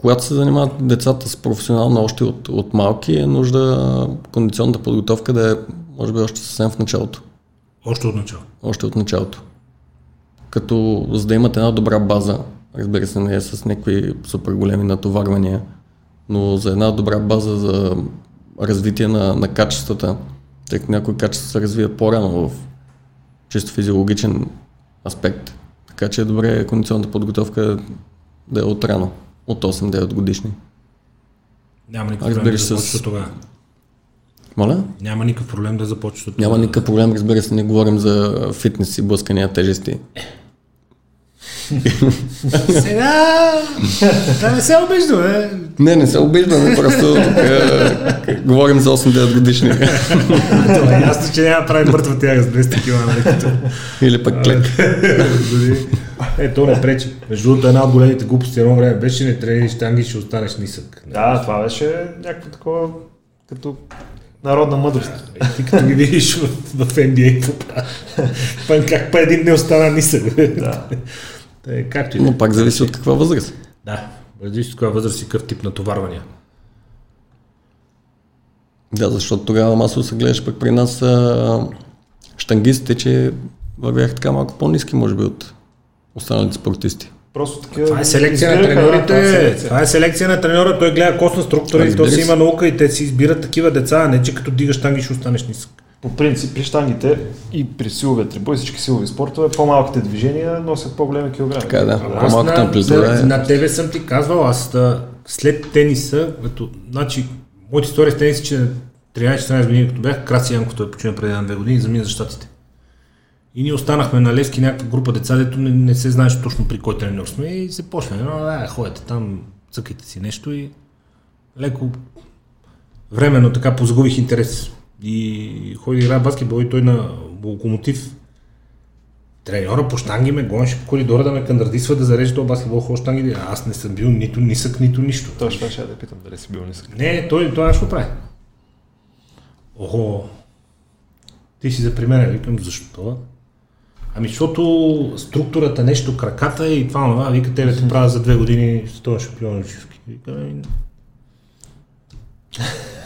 когато се занимават децата с професионално още от, от малки, е нужда кондиционната подготовка да е, може би, още съвсем в началото. Още от начало. Още от началото. Като за да имат една добра база, разбира се, не е с някакви супер големи натоварвания, но за една добра база за развитие на, на качествата, тъй като някои качества се развият по-рано в чисто физиологичен аспект. Така че е добре кондиционната подготовка да е от рано, от 8-9 годишни. Няма никакъв проблем да започваш с- от тогава. Моля? Няма никакъв проблем да започваш от Няма никакъв проблем, разбира се, не говорим за фитнес и блъскания тежести. Сега... да не се обиждаме. Не, не се обиждаме, просто тук е, говорим за 8-9 годишни. Това е ясно, че няма да прави мъртва тяга с 200 кг, нали? като- Или пък клек. Е, то не пречи. Между другото, една от големите глупости едно време беше не тренираш штанги, ще останеш нисък. Да, това беше някакво такова, като народна мъдрост. Е, Ти като ги видиш в, в NBA? Пън как па един не остана нисък? Да. Та е, както и да е. Но пак зависи от каква възраст. Да, зависи от каква възраст и какъв тип натоварвания. Да, защото тогава масово се гледаш пък при нас а, штангистите, че вървяха така малко по-низки, може би, от останалите спортисти. Просто такива... Това е селекция на избираха, да, това е треньорите. селекция. Това е селекция на треньора. Той гледа костна структура и то си се. има наука и те си избират такива деца, а не че като дигаш штанги ще останеш нисък. По принцип, при штангите и при силовия трибой, всички силови спортове, по-малките движения носят по-големи килограми. Така е, да. По-малката на, амплитуда за- е. на тебе съм ти казвал, аз да, след тениса, като, значи, моята история с тениса, че на 13-14 години, като бях, Краси Янков, той почина преди една-две години, замина за щатите. И ние останахме на Левски някаква група деца, дето не, не се знаеше точно при кой треньор сме и се почна. Но, да, ходете там, цъкайте си нещо и леко временно така позагубих интерес. И ходих да играя баскетбол и той на локомотив треньора по штанги ме гонеше по коридора да ме кандардисва да зареже този баскетбол хо штанги. Аз не съм бил нито нисък, нито нищо. Точно ще да питам дали си бил нисък. Не, той, той нещо прави. Охо, ти си за пример, викам, защо? Ами, защото структурата, нещо, краката и това, това, вика, тебе те правя за две години световен шампион олимпийски. Викам, «Ами,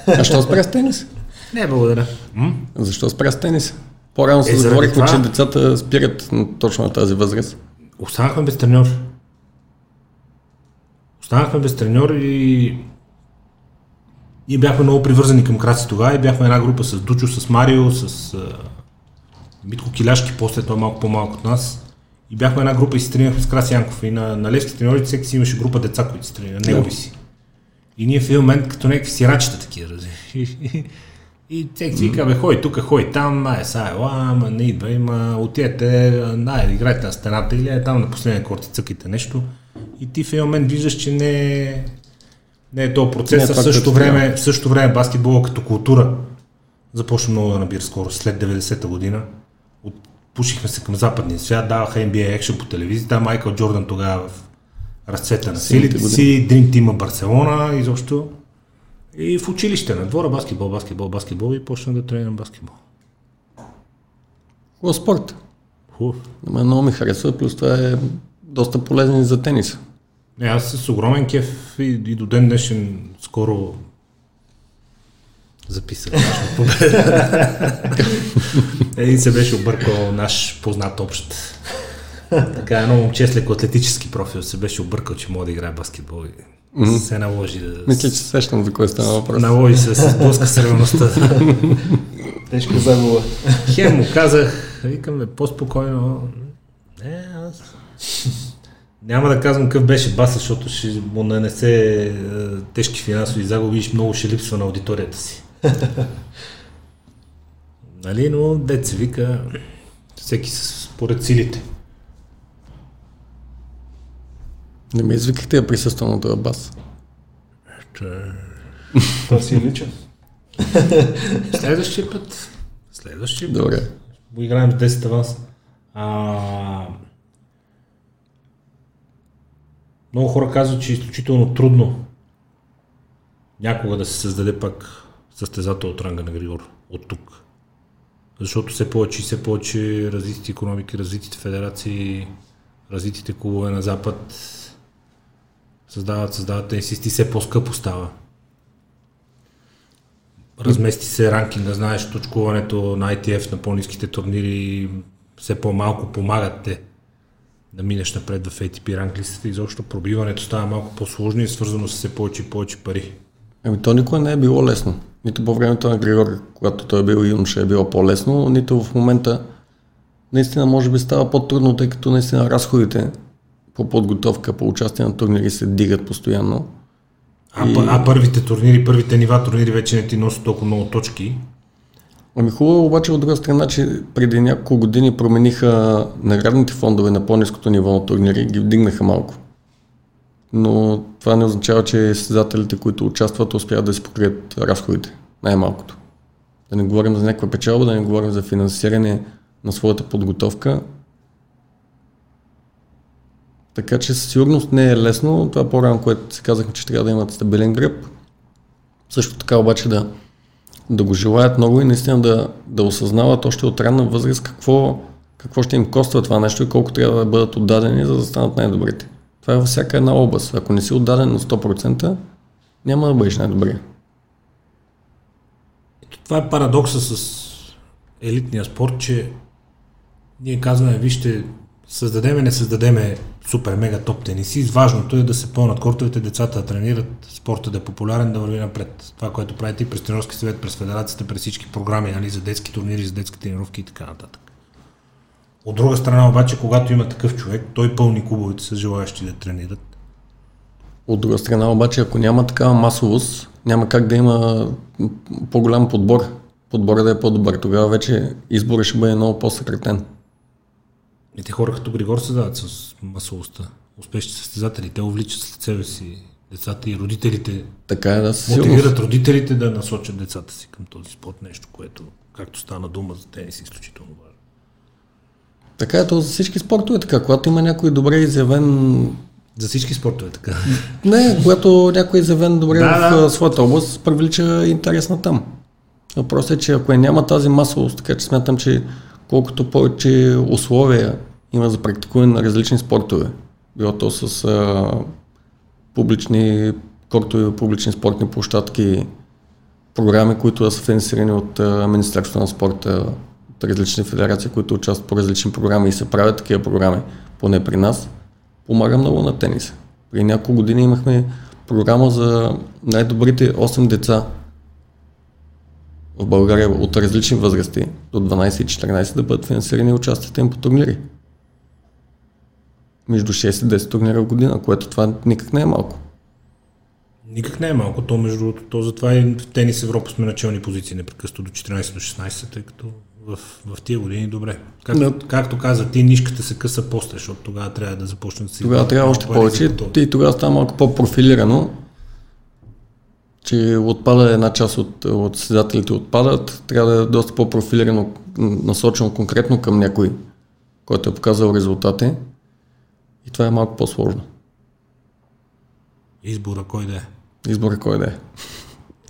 А що спря с тенис? не, благодаря. М? Защо спря с тенис? По-рано се Е, заговорихме, това. че децата спират точно на тази възраст. Останахме без треньор. Останахме без треньор и ние бяхме много привързани към Краси тогава и бяхме една група с Дучо, с Марио, с Митко Киляшки, после той е малко по-малко от нас. И бяхме една група и си тренирахме с Краси Янков. И на, на Левски треньорите всеки си имаше група деца, които си тренираха, негови си. И ние в един момент като някакви сирачета такива. И, всеки си вика, бе, хой тук, хой там, ай, са, ела, ама не идва, има, отидете, най, играйте на стената или е там на последния корт и цъкайте нещо. И ти в един момент виждаш, че не е, не е този процес, Не е в същото време, в същото време баскетбола като култура започна много да набира скоро, след 90-та година. Отпушихме се към западния свят, даваха NBA екшен по телевизията, Майкъл Джордан тогава в разцвета на силите си, Dream Team Барселона, изобщо. И в училище на двора баскетбол, баскетбол, баскетбол и почна да тренирам баскетбол. Хубав спорт. Хубав. На мен много ми харесва, плюс това е доста полезен за тениса. Не, аз с огромен кеф и, и до ден днешен скоро записах нашата победа. Един се беше объркал наш познат общ. Така едно момче с лекоатлетически профил се беше объркал, че може да играе баскетбол и се наложи да... Мисля, че се сещам за кой става въпрос. Наложи се да се сблъска с реалността. Тежка загуба. Хем му казах, викаме по-спокойно. Не, аз... Няма да казвам какъв беше баса, защото ще му нанесе е, тежки финансови загуби и много ще липсва на аудиторията си. нали, но се вика, всеки според силите. Не ме извикахте да присъствам на този бас. Това си е личен. Следващия път. Следващия път. Добре. Го играем с 10 аванс. А... Много хора казват, че е изключително трудно някога да се създаде пак състезател от ранга на Григор от тук. Защото все повече и все повече развитите економики, развитите федерации, развитите клубове на Запад Създават, създават тенисисти, все по-скъпо става. Размести се ранкинга, знаеш, точкуването на ITF на по-низките турнири все по-малко помагат те да минеш напред в ATP ранглистата. Изобщо пробиването става малко по-сложно и е свързано с все повече и повече пари. Ами то никога не е било лесно. Нито по времето на Григор, когато той е бил юноша, е било по-лесно, нито в момента наистина може би става по-трудно, тъй като наистина разходите по подготовка, по участие на турнири се дигат постоянно. А, и... а първите турнири, първите нива турнири вече не ти носят толкова много точки. Ами хубаво обаче от друга страна, че преди няколко години промениха наградните фондове на по-низкото ниво на турнири, ги вдигнаха малко. Но това не означава, че състезателите, които участват, успяват да си покрият разходите. Най-малкото. Да не говорим за някаква печалба, да не говорим за финансиране на своята подготовка. Така че със сигурност не е лесно. Това по-рано, което си казахме, че трябва да имат стабилен греб. Също така обаче да, да го желаят много и наистина да, да осъзнават още от ранна възраст какво, какво ще им коства това нещо и колко трябва да бъдат отдадени, за да станат най-добрите. Това е във всяка една област. Ако не си отдаден на 100%, няма да бъдеш най-добрия. Това е парадокса с елитния спорт, че ние казваме, вижте, създадеме, не създадеме супер мега топ тениси. Важното е да се пълнат кортовете, децата да тренират, спорта да е популярен, да върви напред. Това, което правите и през тренерски съвет, през федерацията, през всички програми нали, за детски турнири, за детски тренировки и така нататък. От друга страна обаче, когато има такъв човек, той пълни клубовете с желаящи да тренират. От друга страна обаче, ако няма такава масовост, няма как да има по-голям подбор. Подбора да е по-добър. Тогава вече изборът ще бъде много по-съкратен. И те хора като Григор се дават с масовостта. Успешни състезатели. Те увличат след себе си децата и родителите. Така е, да Мотивират сигурност. родителите да насочат децата си към този спорт. Нещо, което, както стана дума за тенис, е изключително важно. Така е, то за всички спортове така. Когато има някой добре изявен... За всички спортове така. Не, когато някой е изявен добре да, в да. своята област, привлича интерес на там. Въпросът е, че ако е няма тази масовост, така че смятам, че колкото повече условия има за практикуване на различни спортове, било то с а, публични кортове, публични спортни площадки, програми, които да са финансирани от а, Министерството на спорта, от различни федерации, които участват по различни програми и се правят такива програми, поне при нас, помага много на тениса. При няколко години имахме програма за най-добрите 8 деца в България от различни възрасти, до 12 и 14, да бъдат финансирани участията им по турнири. Между 6 и 10 турнира в година, което това никак не е малко. Никак не е малко, то между другото, то затова и в тенис Европа сме начални позиции непрекъснато до 14 до 16, тъй като в, в тия години добре. Как, no. Както каза ти, нишката се къса после, защото тогава трябва да започнат да си... Тогава трябва още повече и тогава става малко по-профилирано, че отпада една част от, от съседателите отпадат, трябва да е доста по-профилирано, насочено конкретно към някой, който е показал резултати и това е малко по-сложно. Избора кой да е. Избора кой да е.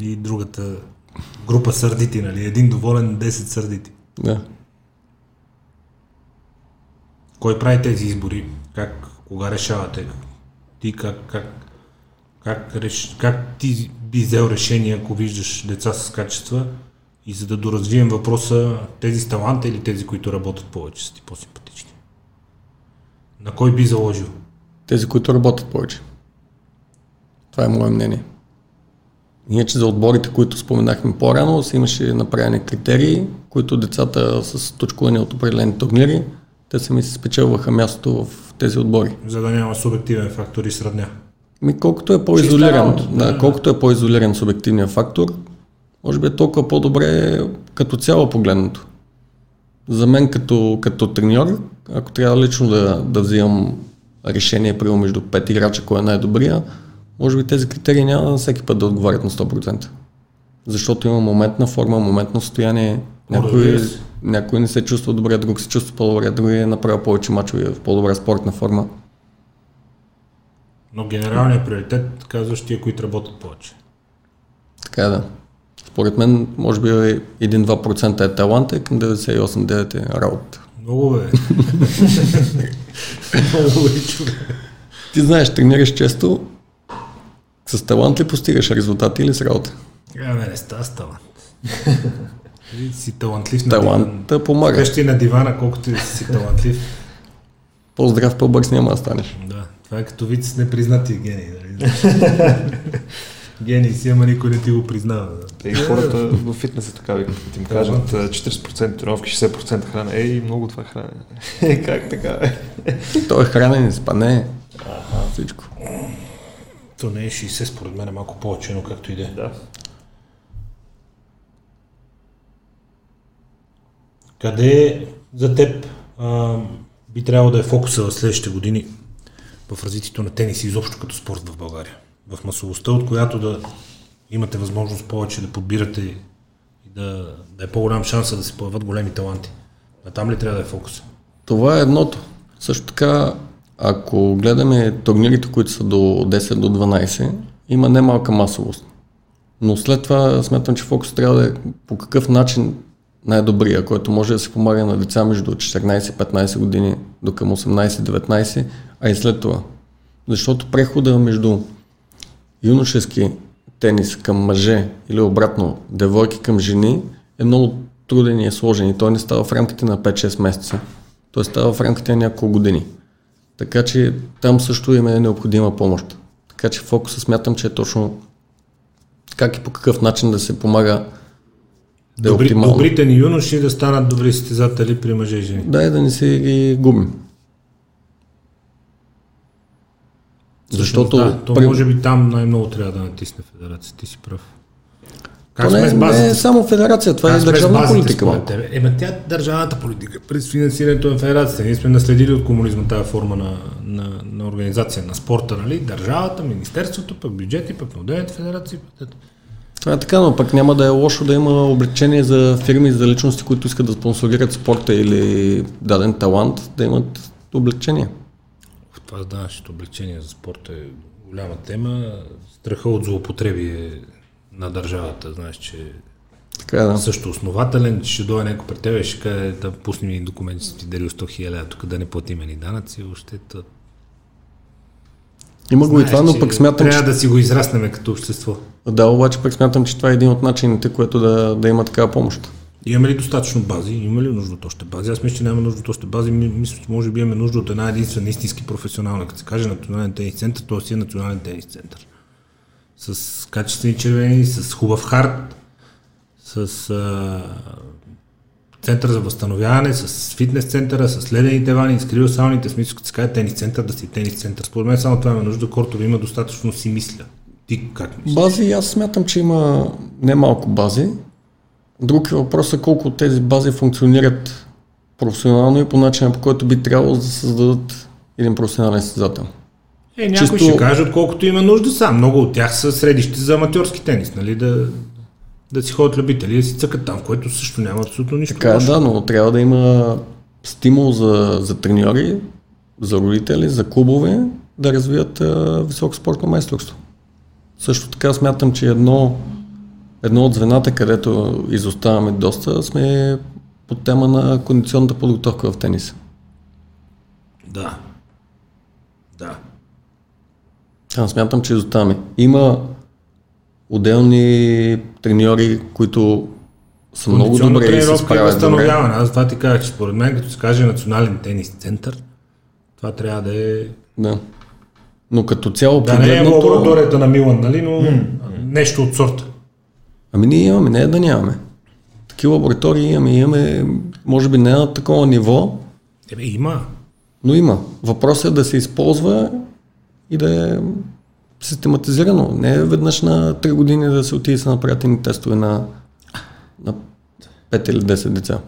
И другата група сърдити, нали? Един доволен, 10 сърдити. Да. Кой прави тези избори? Как, кога решавате? Ти как, как, как, реш, как ти би взел решение, ако виждаш деца с качества и за да доразвием въпроса, тези с таланта или тези, които работят повече, са ти по-симпатични? На кой би заложил? Тези, които работят повече. Това е мое мнение. Иначе за отборите, които споменахме по-рано, си имаше направени критерии, които децата с точкуване от определени турнири, те сами си спечелваха място в тези отбори. За да няма субективен фактор и средня. Ми, колкото е по-изолиран, да, да, колкото е по-изолиран субективният фактор, може би е толкова по-добре като цяло погледнато. За мен като, като треньор, ако трябва лично да, да взимам решение, примерно между пет играча, кой е най-добрия, може би тези критерии няма на всеки път да отговарят на 100%. Защото има моментна форма, моментно състояние. Някой, някой не се чувства добре, друг се чувства по-добре, друг е направил повече мачове в по-добра спортна форма. Но генералният приоритет казваш тия, които работят повече. Така е, да. Според мен, може би 1-2% е талант, е към 98-9% е работа. Много е. Много е, Ти знаеш, тренираш често, С талант ли постигаш резултати или с работа? Абе, не става с талант. Ти си талантлив на Таланта дивана. помага. Вкъщи на дивана, колкото и си талантлив. По-здрав, по-бърз няма да станеш. Да, това е като вид с непризнати гении. Нали? гений си, ама никой не ти го признава. Те и хората в фитнеса така викат, като им кажат а, 40% тренировки, 60% храна. Ей, много това храна. Е, как така? бе? Той е хранен, спане. Всичко. То не е 60, според мен е малко повече, но както и да е. Да. Къде за теб а, би трябвало да е фокуса в следващите години в развитието на тенис и изобщо като спорт в България? В масовостта, от която да имате възможност повече да подбирате и да, да е по-голям шанса да се появят големи таланти. А там ли трябва да е фокус? Това е едното. Също така, ако гледаме турнирите, които са до 10 до 12, има немалка масовост. Но след това смятам, че фокус трябва да е по какъв начин най-добрия, който може да се помага на деца между 14-15 години до към 18-19, а и след това. Защото прехода между юношески тенис към мъже или обратно девойки към жени е много труден и е сложен и той не става в рамките на 5-6 месеца. Той става в рамките на няколко години. Така че там също им е необходима помощ. Така че фокуса смятам, че е точно как и по какъв начин да се помага да е Добри, оптимално. добрите ни юноши да станат добри състезатели при мъже и жени. Да, и да не се ги губим. Защото да, то при- може би там най-много трябва да натисне федерацията. Ти си прав. Как То сме не, с не е само федерация, това Как е сме с държавна базите, политика. Ема тя държавната политика през финансирането на федерацията. Ние сме наследили от комунизма тази форма на, на, на организация на спорта, нали? Държавата, министерството, пък бюджети, пък на отделните федерации. пък. Това е така, но пък няма да е лошо да има облегчение за фирми, за личности, които искат да спонсорират спорта или даден талант, да имат облегчение. Това данъчното облегчение за спорта е голяма тема. Страха от злоупотреби е на държавата. Знаеш, че Така е, да. също основателен, че ще дойде някой при тебе и ще каже да пуснем ни документи, си ти дарил 100 хиляди, тук да не платим ни данъци, въобще то... Има го и това, но че пък смятам, Трябва че... да си го израснем като общество. Да, обаче пък смятам, че това е един от начините, което да, да има такава помощ. Имаме ли достатъчно бази? Има ли нужда от още бази? Аз мисля, че нямаме нужда от още бази. Ми- Мисля, че може би имаме нужда от една единствена истински професионална, като се каже национален тенис център, то си е национален тенис център. С качествени червени, с хубав хард, с а, център за възстановяване, с фитнес центъра, с ледените вани, с криосауните, смисъл, като се каже тенис център, да си тенис център. Според мен само това има нужда, кортове има достатъчно си мисля. Ти как мислиш? Бази, аз смятам, че има немалко бази. Друг е въпросът колко от тези бази функционират професионално и по начина, по който би трябвало да създадат един професионален състезател. Е, някой Чисто- ще каже, отколкото има нужда сам. Много от тях са средищи за аматьорски тенис, нали? Да, да си ходят любители, да си цъкат там, в което също няма абсолютно нищо Така лошо. да, но трябва да има стимул за, за треньори, за родители, за клубове да развият а, високо спортно майсторство. Също така смятам, че едно, едно от звената, където изоставаме доста, сме под тема на кондиционната подготовка в тениса. Да. Аз смятам, че изоставаме. Има отделни треньори, които са много добре и се справят добре. възстановяване. Аз това ти кажа, че според мен, като се каже национален тенис център, това трябва да е... Да. Но като цяло Да не е погледнато... лабораторията на Милан, нали? Но нещо от сорта. Ами ние имаме, не е да нямаме. Такива лаборатории имаме, имаме, може би не на такова ниво, Ебе, има. но има. Въпросът е да се използва и да е систематизирано. Не е веднъж на 3 години да се отиде и се направят едни тестове на, на 5 или 10 деца.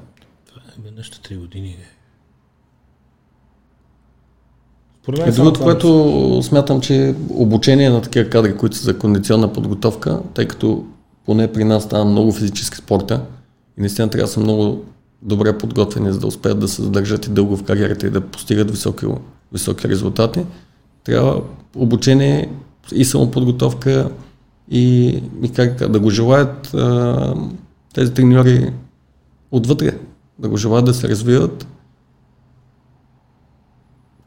Веднъж на 3 години. е. Другото, това което смятам, че обучение на такива кадри, които са за кондиционна подготовка, тъй като поне при нас става много физически спорта и наистина трябва да са много добре подготвени, за да успеят да се задържат и дълго в кариерата и да постигат високи, високи резултати. Трябва обучение и самоподготовка и, и как да го желаят а, тези треньори отвътре, да го желаят да се развиват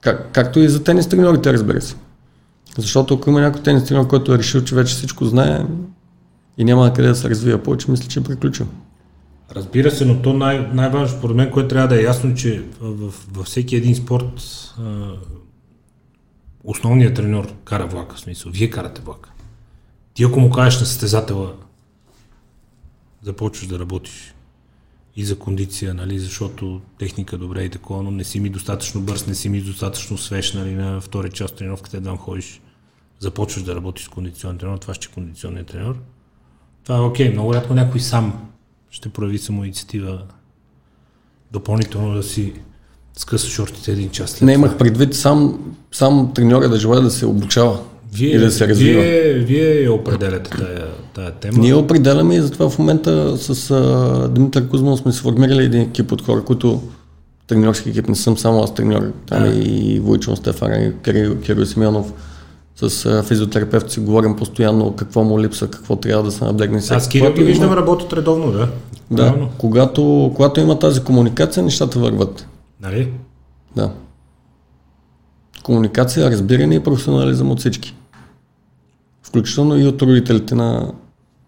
как, както и за тенис треньорите, разбира се. Защото ако има някой тенис тренер, който е решил, че вече всичко знае и няма къде да се развива повече, мисля, че е приключил. Разбира се, но то най- най-важно според мен, което трябва да е ясно, че в, във всеки един спорт а, основният треньор кара влака, в смисъл, вие карате влака. Ти ако му кажеш на състезателя, започваш да работиш и за кондиция, нали, защото техника е добре и такова, но не си ми достатъчно бърз, не си ми достатъчно свеж, нали, на втори част тренировката едва ходиш, започваш да работиш с кондиционен тренер, това ще е кондиционният тренер. Това е окей, много рядко някой сам ще прояви самоинициатива допълнително да си скъса шортите един час. след Не имах предвид сам, сам треньора да желая да се обучава Вие, и да се развива. вие, вие я определяте тая, тая тема. Ние определяме и затова в момента с а, Димитър Кузман сме сформирали един екип от хора, които треньорски екип, не съм само аз треньор, там е и Войчон Стефан, и Кирил, Кирил Симеонов. С а, физиотерапевт си говорим постоянно какво му липсва, какво трябва да се наблегне. Аз Кирил ги има- виждам работят редовно, да. Да, когато, когато има тази комуникация, нещата върват. Нали? Да. Комуникация, разбиране и професионализъм от всички. Включително и от родителите на,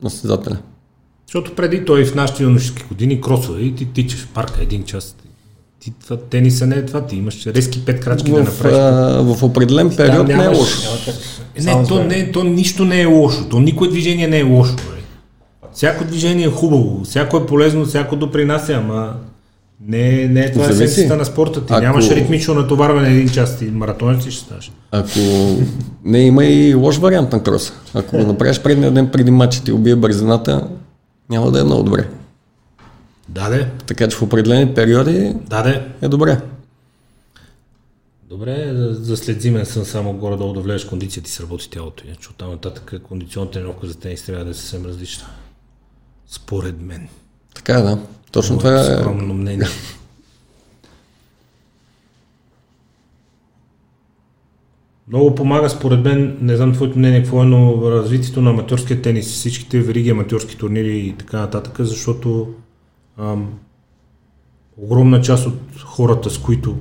на състезателя. Защото преди той в нашите юношески години кросове и ти тичаш в парка един час. Ти, това, тениса не е това, ти имаш резки пет крачки да В, направиш. а, в определен период не е нямаш- лошо. Е, Не, то, не, то нищо не е лошо. То никое движение не е лошо. Бе. Всяко движение е хубаво, всяко е полезно, всяко допринася, ама не, не е това Зависи. есенцията на спорта. Ти Ако- нямаш ритмично натоварване един час, ти маратонец ще ставаш. Ако не има и лош вариант на кроса. Ако го направиш предния ден преди матч и ти убие бързината, няма да е много добре. Даде, Така че в определени периоди даде. е добре. Добре, за, след зимен сън само горе-долу да влезеш кондицията и сработи тялото. Иначе оттам нататък кондиционната тренировка за тенис трябва да е съвсем различна. Според мен. Така е, да. Точно това е. скромно мнение. Много помага според мен, не знам твоето мнение какво е, но развитието на аматьорския тенис, всичките вериги аматьорски турнири и така нататък, защото ам, огромна част от хората, с които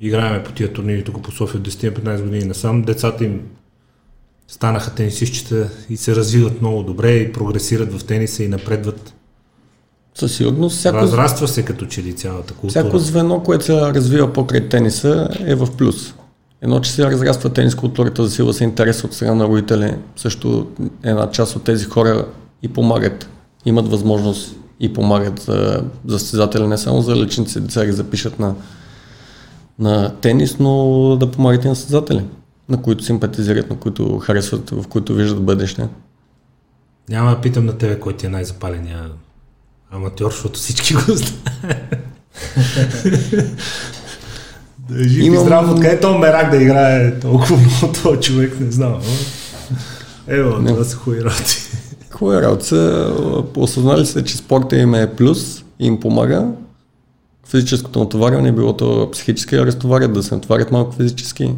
играеме по тия турнири тук по София от 10-15 години насам, децата им станаха тенисистчета и се развиват много добре и прогресират в тениса и напредват. Със сигурност всяко, Разраства се като че ли цялата култура. всяко звено, което се развива покрай тениса е в плюс. Едно, че се разраства тенис културата, засилва се интерес от страна на родители. Също една част от тези хора и помагат, имат възможност и помагат за, за състезатели, не само за личните си деца ги запишат на, на тенис, но да помагат и на състезатели, на които симпатизират, на които харесват, в които виждат бъдеще. Няма да питам на тебе кой ти е най-запаления аматьор, защото всички го знаят. да е жив Имам- и здрав, откъде то мерак да играе толкова много този човек, не знам. Ево, това са хубави работи. Хубава работа. са, Осъзнали се, че спорта им е плюс им помага. Физическото натоварване, било то психически да разтоварят, да се натоварят малко физически.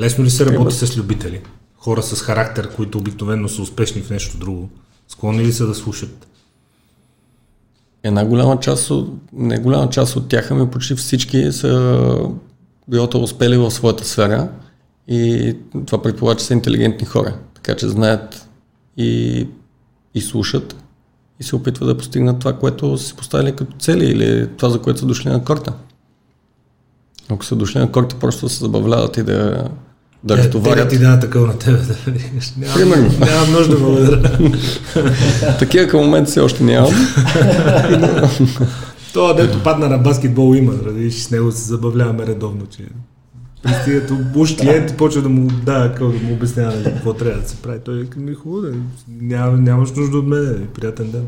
Лесно ли се работи с любители? Хора с характер, които обикновено са успешни в нещо друго. Склонни ли са да слушат? Една голяма част от, не голяма част от тях, ами почти всички са било успели в своята сфера и това предполага, че са интелигентни хора. Така че знаят и, и слушат и се опитват да постигнат това, което си поставили като цели или това, за което са дошли на корта. Ако са дошли на корта, просто се забавляват и да, да разтоварят. ти дадат такъв на тебе. Да нямам, Примерно. нямам нужда, благодаря. Такива към момента все още нямам. Това, дето падна на баскетбол има, да видиш, с него се забавляваме редовно, че пристигат уж клиент почва да му да, да му обяснява нали, какво трябва да се прави. Той вика, ми хубаво, да, ням, нямаш нужда от мен, приятен ден.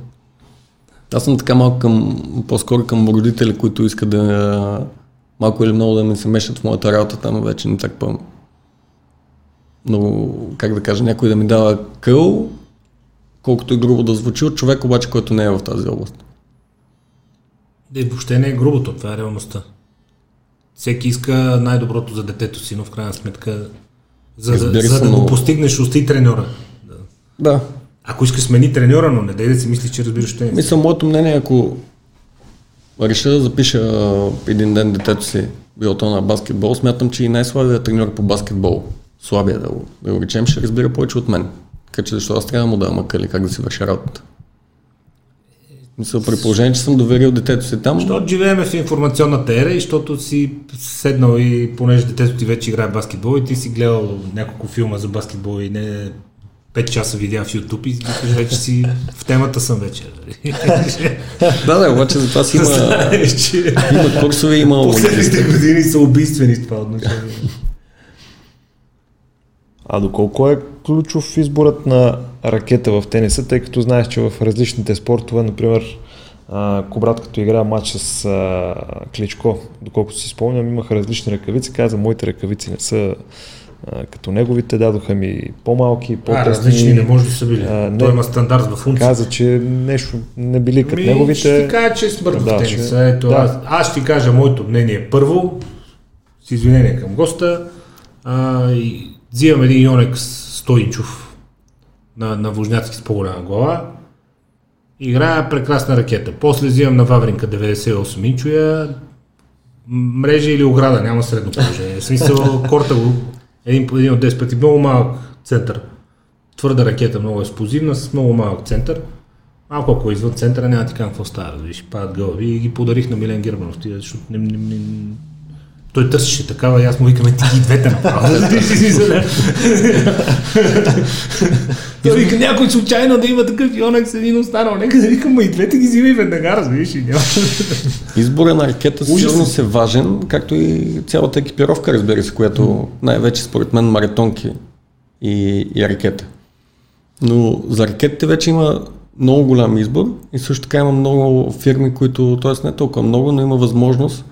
Аз съм така малко към, по-скоро към родители, които искат да малко или много да ми се мешат в моята работа, там вече не так по много, как да кажа, някой да ми дава къл, колкото и грубо да звучи от човек, обаче, който не е в тази област. Да, и въобще не е грубото, това е реалността. Всеки иска най-доброто за детето си, но в крайна сметка, за, да, Разбира за да но- го постигнеш, усти треньора. Да. Да. Ако искаш смени треньора, но не дай да си мислиш, че разбираш тенис. Мисля, моето мнение, ако реша да запиша един ден детето си било то на баскетбол, смятам, че и най-слабият треньор по баскетбол, слабия да го, да го речем, ще разбира повече от мен. Така че защо аз трябва да му дам акъли как да си върши работата. Мисля, при положение, че съм доверил детето си там. Защото живееме в информационната ера и защото си седнал и понеже детето ти вече играе баскетбол и ти си гледал няколко филма за баскетбол и не 5 часа видеа в YouTube и викаш вече си в темата съм вече. да, да, обаче за това си има, Знаеш, че има курсове, има последните години са убийствени в това отношение. А доколко е ключов изборът на ракета в тениса, тъй като знаеш, че в различните спортове, например, а, Кобрат като игра матч с а, Кличко, доколкото си спомням, имаха различни ръкавици. Каза, моите ръкавици не са а, като неговите, дадоха ми по-малки, А, по-тесни. различни не може да са били. А, не. Той има стандарт в функция. Каза, че нещо не били като Ми, неговите. Ще ти кажа, че е смърт Да, в ще- тениса. Ето, да. аз, аз ще ти кажа моето мнение. Първо, с извинение към госта, а, и взимам един Йонекс Стоичов на, на Вожняцки с по-голяма глава. Играя прекрасна ракета. После взимам на Вавринка 98 инчоя. Мрежа или ограда, няма средно положение. В смисъл, корта го един, един от 10 пъти, много малък център. Твърда ракета, много експлозивна, с много малък център. Малко ако е извън центъра, няма ти какво става, виж, падат гълъби и ги подарих на Милен Германов, защото не, не, не, той търсеше такава и аз му викам, «Е, ти ги двете направо. Той вика, някой случайно да има такъв Йонекс един останал, нека да викам, и двете ги взимай веднага, разбираш и няма. Избора на ракета със Ужасно. сигурност е важен, както и цялата екипировка, разбира се, която най-вече според мен маратонки и, и ракета. Но за ракетите вече има много голям избор и също така има много фирми, които, т.е. не толкова много, но има възможност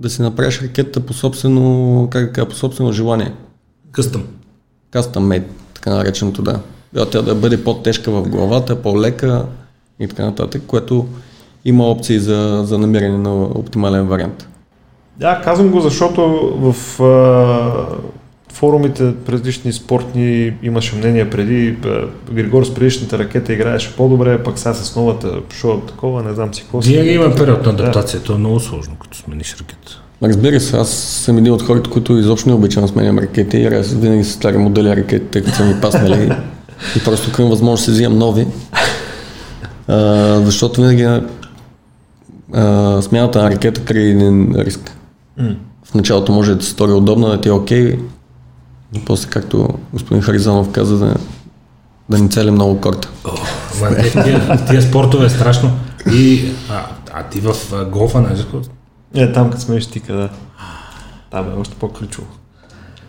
да си направиш ракетата по собствено, как кажа, по собствено желание. Къстъм. Custom made, така нареченото да. Била тя да бъде по-тежка в главата, по-лека и така нататък, което има опции за, за намиране на оптимален вариант. Да, казвам го, защото в а, форумите през различни спортни имаше мнение преди. Григор с предишната ракета играеше по-добре, пък сега с новата шоу такова, не знам си какво си. Винаги има период на адаптация, то е много сложно, като смениш ракета. Разбира се, аз съм един от хората, които изобщо не обичам да сменям ракети и аз винаги се стари модели ракети, тъй като са ми паснали и просто към възможност да си взимам нови. А, защото винаги а, смяната на ракета крие един риск. В началото може да се стори удобно, да ти е окей, но после, както господин Харизанов каза, да, да ни цели много корта. Е, тия, тия спортове е страшно. И, а, а ти в а, голфа, не знаеш Е, там като сме щика, да. Там е още по-ключово.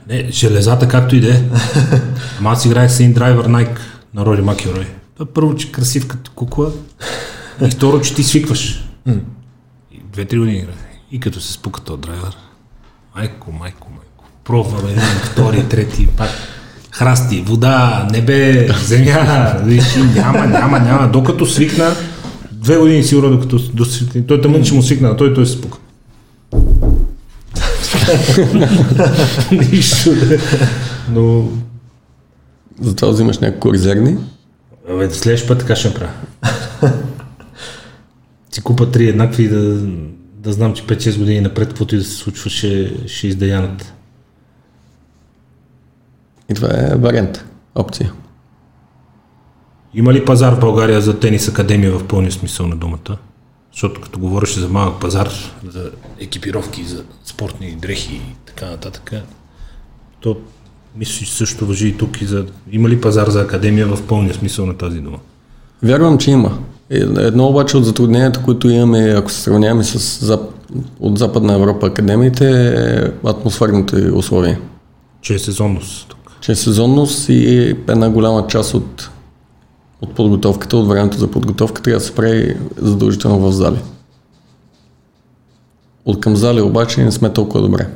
Не, железата както и да е. Ама аз играех с един драйвер Nike на Рори Макерой. Това първо, че красив като кукла. И второ, че ти свикваш. Две-три години играх. И като се спука този драйвер. Майко, майко, майко. Пробваме един, втори, трети, пак. Храсти, вода, небе, земя, виж, няма, няма, няма. Докато свикна, две години сигурно, докато до, той тъмън, че му свикна, той, той се спука. Нищо. Но Затова взимаш няколко резервни. Абе, следващия път така ще направя. Си купа три еднакви да, да знам, че 5-6 години напред, каквото и да се случва, ще, ще издаянат. И това е вариант, опция. Има ли пазар в България за тенис академия в пълния смисъл на думата? Защото като говореше за малък пазар, за екипировки, за спортни дрехи и така нататък, то мисля, че също въжи и тук и за... Има ли пазар за академия в пълния смисъл на тази дума? Вярвам, че има. Е, Едно обаче от затрудненията, които имаме, ако се сравняваме с зап... от Западна Европа академиите, е атмосферните условия. Че е сезонност. Че е сезонност и една голяма част от, от подготовката, от времето за подготовка трябва да се прави задължително в зали. От към зали обаче не сме толкова добре.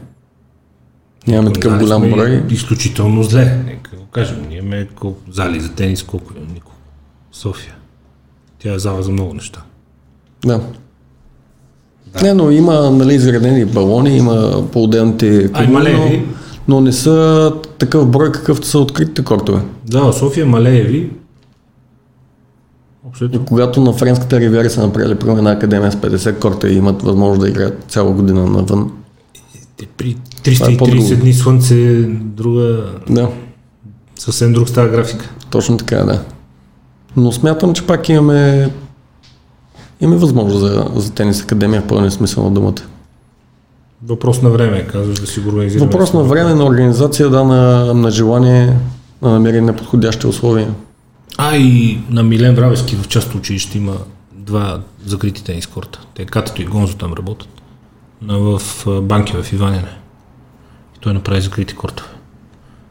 Нямаме такъв Зали голям брой. Изключително зле. Нека го кажем. Ние имаме колко зали за тенис, колко е никой. София. Тя е зала за много неща. Да. Не, но има нали, изградени балони, има по-отделните А, има леви. Но, не са такъв брой, какъвто са откритите кортове. Да, София, Малееви. Общо И когато на Френската ривиера са направили примерно една академия с 50 корта и имат възможност да играят цяла година навън, при Това е по-друго. 330 дни слънце, друга, Да, съвсем друг става графика. точно така, да. Но смятам, че пак имаме, имаме възможност за, за тенис академия в пълния смисъл на думата. Въпрос на време, казваш да си го организираме. Въпрос на време, на организация, да, на, на желание, на намерение на подходящи условия. А и на Милен Вравески в част училище има два закрити тенис корта. Те Катето и Гонзо там работят. На, в банки в Иваняне. И той направи закрити кортове.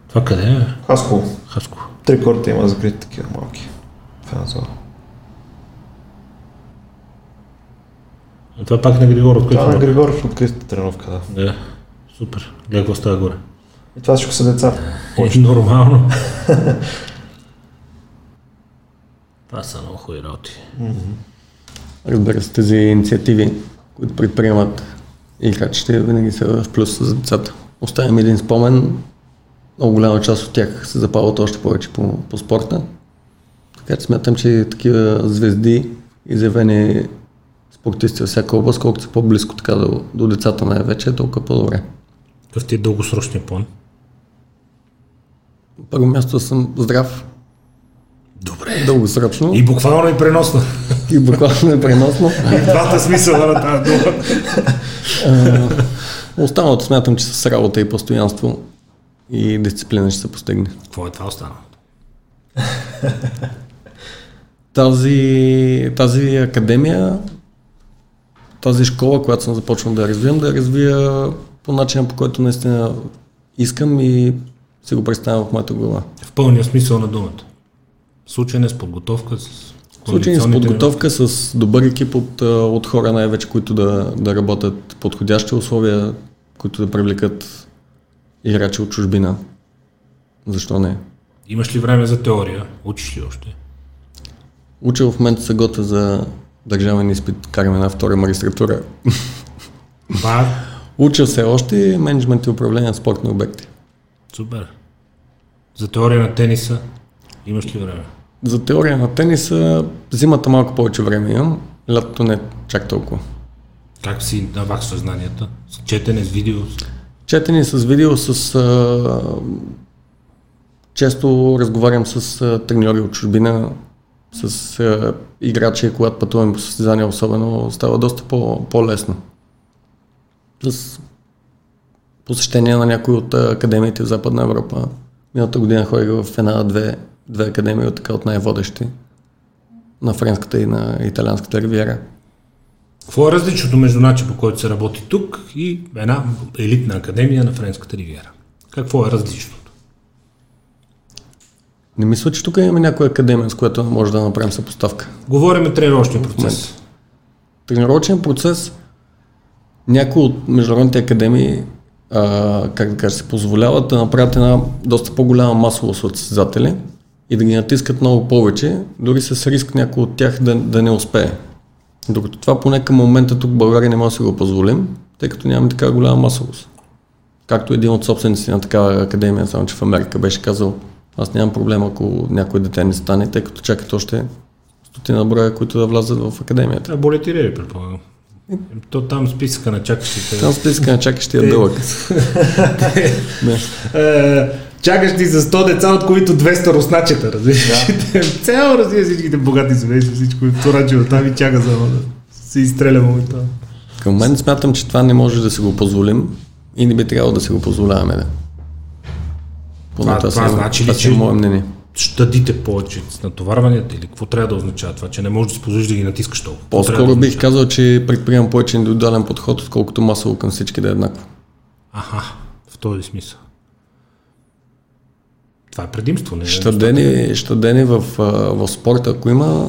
Това къде е? Хаско. Хаско. Три корта има закрити такива малки. В една зала. А това пак на Григор, от който Това на работи. Григор в откритата тренировка, да. Да, супер. Гледай какво става горе. И това всичко са деца. Е, нормално. това са много хубави работи. Разбира се, тези инициативи, които предприемат играчите, винаги са в плюс за децата. Оставям един спомен, много голяма част от тях се запалват още повече по, по спорта. Така че смятам, че такива звезди, изявени спортисти във всяка област, колкото са по-близко така до, до децата най-вече, е толкова по-добре. Какъв ти е дългосрочният план? Първо място съм здрав, Добре. дългосрочно И буквално и преносно. и буквално е преносно. Двата смисъла на тази дума. Останалото смятам, че с работа и постоянство и дисциплина ще се постигне. Какво е това останало? Тази, тази академия, тази школа, която съм започнал да я развивам, да я развия по начина, по който наистина искам и си го представям в моята глава. В пълния смисъл на думата. Случайно с подготовка, с Случайно с подготовка, с добър екип от, от хора най-вече, които да, да работят подходящи условия, които да привлекат играчи от чужбина. Защо не? Имаш ли време за теория? Учиш ли още? Уча в момента се готвя за държавен изпит, караме една втора магистратура. Това Уча се още менеджмент и управление на спортни обекти. супер. За теория на тениса имаш ли време? За теория на тениса, зимата малко повече време имам, лятото не чак толкова. Как си наваксваш знанията? С четене, с видео? Четени с видео, с... А, често разговарям с а, треньори от чужбина, с а, играчи, когато пътувам по състезания особено, става доста по, по-лесно. С посещение на някои от академиите в Западна Европа. Миналата година ходих в една-две две академии от, така, от най-водещи на френската и на италианската ривиера. Какво е различното между начин по който се работи тук и една елитна академия на Френската ривиера? Какво е различното? Не мисля, че тук имаме някоя академия, с която може да направим съпоставка. Говориме тренировъчния процес. тренировъчен процес, някои от международните академии, а, как да кажа, се позволяват да направят една доста по-голяма масовост от състезатели и да ги натискат много повече, дори с риск някой от тях да, да не успее. Докато това поне към момента тук в България не може да си го позволим, тъй като нямаме такава голяма масовост. Както един от собствениците на такава академия, само че в Америка беше казал, аз нямам проблем ако някой дете не стане, тъй като чакат още стотина броя, които да влязат в академията. Това болетирали, предполагам. То там списъка на чакащите. Там списка на чакащия дълъг. Е, чакащи за 100 деца, от които 200 русначета, разбираш? Да. Цяло развие всичките богати семейства, всичко турачи от там и чака за да се изстреля моментално. Към момент смятам, че това не може да си го позволим и не би трябвало да си го позволяваме. Да. Поне Това- това, си- значи ли, че- е мое мнение. Щадите повече с натоварванията или какво трябва да означава това, че не можеш да си позволиш да ги натискаш толкова? По-скоро да бих казал, че предприемам повече индивидуален подход, отколкото масово към всички да е еднакво. Аха, в този смисъл. Това е предимство, не е Щадени, щадени в, в спорта, ако има,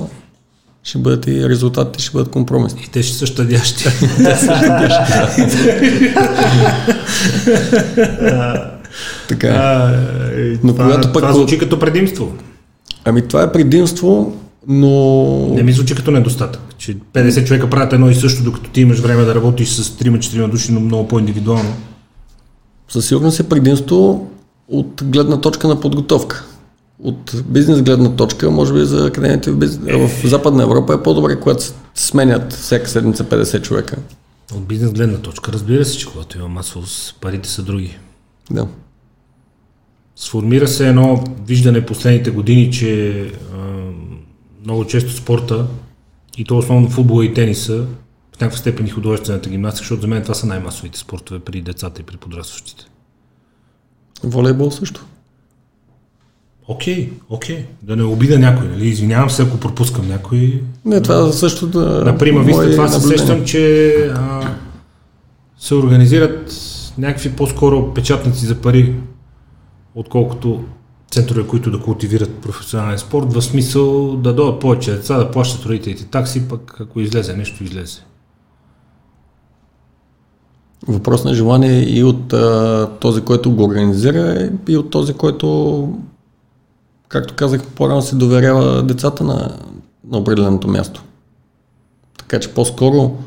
ще бъдат и резултатите, ще бъдат компромисни. И те ще са щадящи. Така е. А, е, Но това, когато пък това звучи като предимство. Ами това е предимство, но Не ми звучи като недостатък, че 50 човека правят едно и също, докато ти имаш време да работиш с 3-4 души, но много по-индивидуално. със сигурност е предимство от гледна точка на подготовка. От бизнес гледна точка, може би за академията в, бизнес, в Западна Европа е по-добре, когато сменят всяка седмица 50 човека. От бизнес гледна точка, разбира се, че когато има масовост, парите са други. Да. Сформира се едно виждане последните години, че а, много често спорта, и то основно футбола и тениса, в някаква степен и художествената гимнастика, защото за мен това са най-масовите спортове при децата и при подрастващите. Волейбол също. Окей, окей. Да не обида някой, нали? Извинявам се, ако пропускам някой. Не, това също да... На прима мое виста това се сещам, че а, се организират някакви по-скоро печатници за пари, отколкото центрове, които да култивират професионален спорт, в смисъл да дойдат повече деца, да плащат родителите такси, пък ако излезе нещо, излезе. Въпрос на желание и от а, този, който го организира, и от този, който, както казах, по-рано се доверява децата на, на определеното място. Така че по-скоро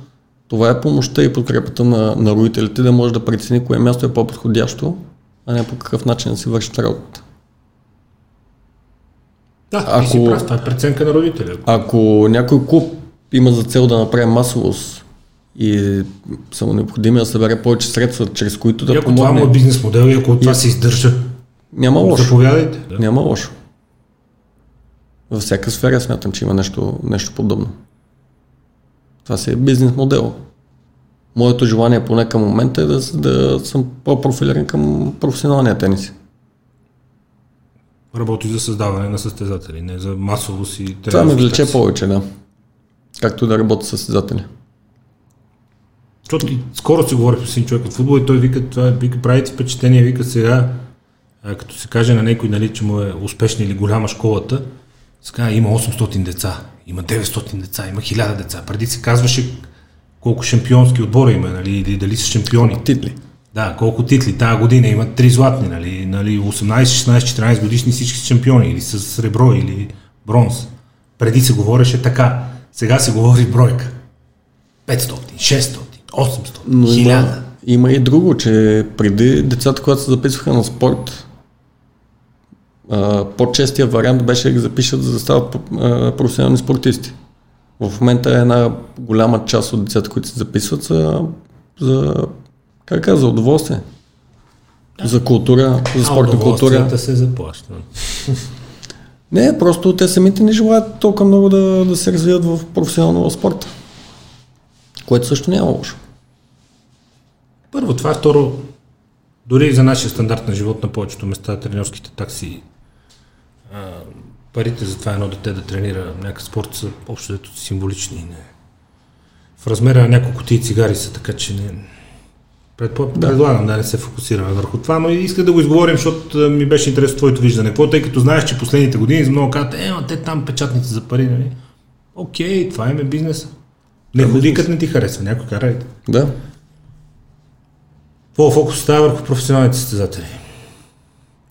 това е помощта и подкрепата на, на родителите да може да прецени кое място е по-подходящо, а не по какъв начин да си вършат работата. Да, Ако- си прав, това е преценка на родителя. Ако някой клуб има за цел да направи масовост и са му необходими да събере повече средства, чрез които и да ако това му е помогне, бизнес модел и ако от това се издържа, няма лошо. заповядайте. Да. Няма лошо. Във всяка сфера смятам, че има нещо, нещо подобно. Това си е бизнес модел. Моето желание поне към момента е да, да съм по-профилиран към професионалния тенис. Работи за създаване на състезатели, не за масовост и Това ме влече повече, да. Както да работя с състезатели. Защото скоро си говорих с един човек от футбол и той вика, това вика, прави ти впечатление, вика сега, а, като се каже на някой, нали, че му е успешна или голяма школата, сега има 800 деца, има 900 деца, има 1000 деца. Преди се казваше колко шампионски отбора има, нали, или дали са шампиони. Титли. Да, колко титли. Тая година имат три златни, нали, нали 18, 16, 14 годишни всички са шампиони, или с сребро, или бронз. Преди се говореше така, сега се говори бройка. 500, 600, 800, Но 1000. има, има и друго, че преди децата, когато се записваха на спорт, по-честия вариант беше да ги запишат за да стават професионални спортисти. В момента една голяма част от децата, които се записват, са за, как кажа, за удоволствие. За култура, за А спортна култура. се заплаща. Не, просто те самите не желаят толкова много да, да се развият в професионалния спорт. Което също няма лошо. Първо, това е второ. Дори за нашия стандарт на живот на повечето места, тренерските такси, а, парите за това едно дете да тренира някакъв спорт са общо дето символични. Не. В размера на няколко тии цигари са, така че не... Предпо... Да. Предлагам да не се фокусираме върху това, но иска да го изговорим, защото ми беше интересно твоето виждане. Какво, тъй като знаеш, че последните години много казват, е, те там печатници за пари, нали? Окей, това им е бизнес. Не ходи, като не ти харесва, някой карайте. Да. Какво фокус става върху професионалните състезатели?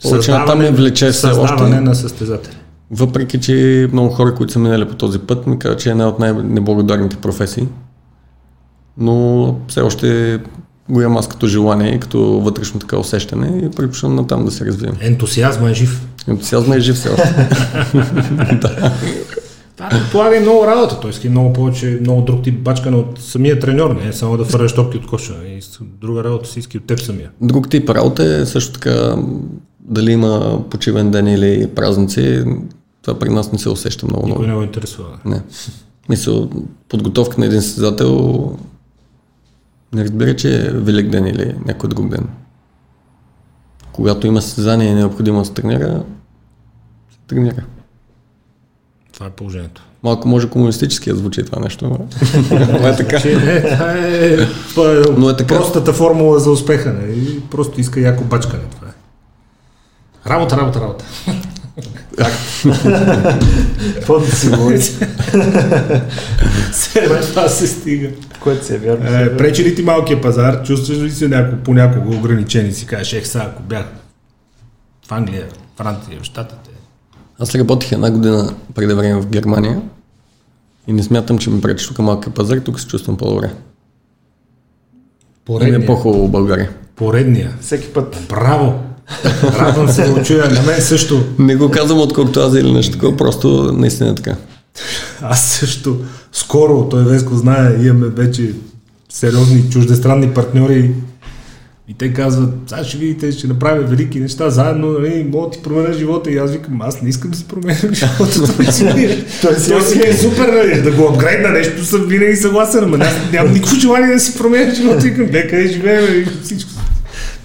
Повече натам ме влече все създаване още. на състезатели. Въпреки, че много хора, които са минали по този път, ми казват, че е една от най-неблагодарните професии. Но все още го имам аз като желание като вътрешно така усещане и предпочитам на там да се развием. Ентусиазма е жив. Ентусиазма е жив все още. Това предполага и много работа. Иска и много повече, много друг тип бачкане от самия треньор, не е само да фърляш топки от коша. И друга работа си иска от теб самия. Друг тип работа е също така дали има почивен ден или празници. Това при нас не се усеща много много. Никой не го интересува. Не. Мисъл, подготовка на един състезател не разбира, че е велик ден или някой друг ден. Когато има състезание и е необходимо да се тренира, се тренира. Това е положението. Малко може комунистически да звучи това нещо, но е така. Това е, Но е така. простата формула за успеха. Не? Просто иска яко бачкане. Това е. Работа, работа, работа. Какво да си говори? Все това се стига. Което си е вярно. е Е, пречи ли ти малкия пазар? Чувстваш ли се няко, понякога ограничени? Си кажеш, ех сега, ако бях в Англия, Франция, в Штатите. Аз работих една година преди време в Германия и не смятам, че ми пречи тук малкия пазар, тук се чувствам по-добре. И ми е Поредния. по-хубаво в България. Поредния. Всеки път. Браво! Радвам се да го чуя. На мен също. Не го казвам от куртуазия или нещо такова, просто наистина е така. Аз също. Скоро, той Веско знае, имаме вече сериозни чуждестранни партньори и те казват, сега ще видите, ще направим велики неща заедно, нали, мога да ти променя живота. И аз викам, аз не искам да си променям живота. Той си е супер, нали, да го апгрейдна нещо, съм винаги съгласен, аз нямам никакво желание да си променя живота. Викам, бе, къде живеем, всичко.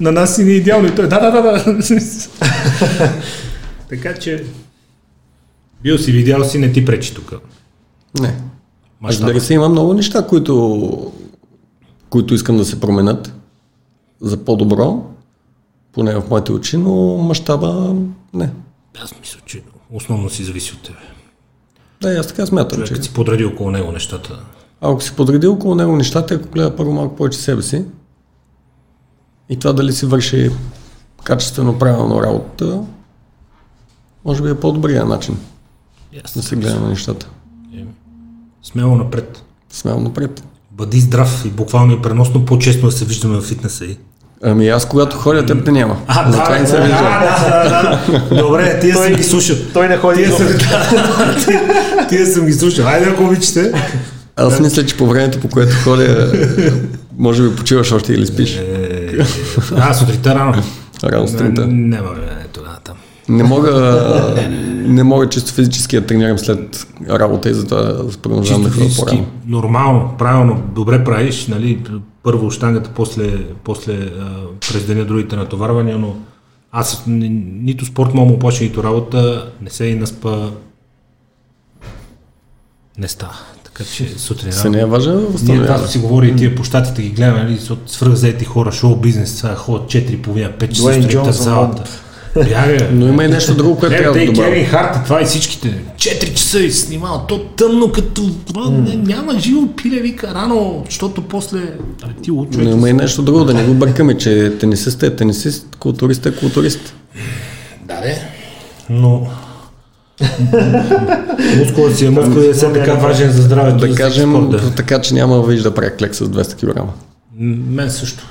На нас си не е идеално. И той, да, да, да, да. така че, бил си, видял си, не ти пречи тук. Не. Разбира се, има много неща, които, които искам да се променят за по-добро, поне в моите очи, но мащаба не. Аз мисля, че основно си зависи от тебе. Да, аз така смятам. Човек, че... си подреди около него нещата. А ако си подреди около него нещата, ако гледа първо малко повече себе си и това дали си върши качествено, правилно работа, може би е по-добрия начин yes, да се гледа на нещата. Е, смело напред. Смело напред. Бъди здрав и буквално и преносно по-често да се виждаме в фитнеса и. Ами аз когато ходя, теб те няма. А, да, това не се вижда. Да, да, да. Добре, тия съм ги слушал. Той не ходи. Тия съм, да, тия съм ги слушал. Айде, ако обичате. Аз мисля, че по времето, по което ходя, може би почиваш още или спиш. Е, а, сутринта рано. Рано сутринта. Няма, тогава там. Не мога, не мога чисто физически да тренирам след работа и затова продължавам да ходя по-рано. Нормално, правилно, добре правиш, нали, първо штангата, после, после през деня другите натоварвания, но аз нито спорт мога му оплача, нито работа, не се и наспа, не става. Така че сутрин. Се не е важен Ние това си говори и тия по щатите ги гледаме, нали, от свръхзаети хора, шоу бизнес, това ходят 4,5-5 часа сутринта в залата. Бяга. Но има и нещо друго, което трябва да добавя. Кевин Харт и това и всичките. 4 часа и снимава. То тъмно като... Mm. Няма живо пиле, вика рано, защото после... Ти Но има и нещо друго, да не го бъркаме, че тенисист е тенисист, културист е културист. Да, де. Но... Мускулът си е мускул и е все така важен за здравето. Да кажем, така че няма да прави клек с 200 кг. Мен също.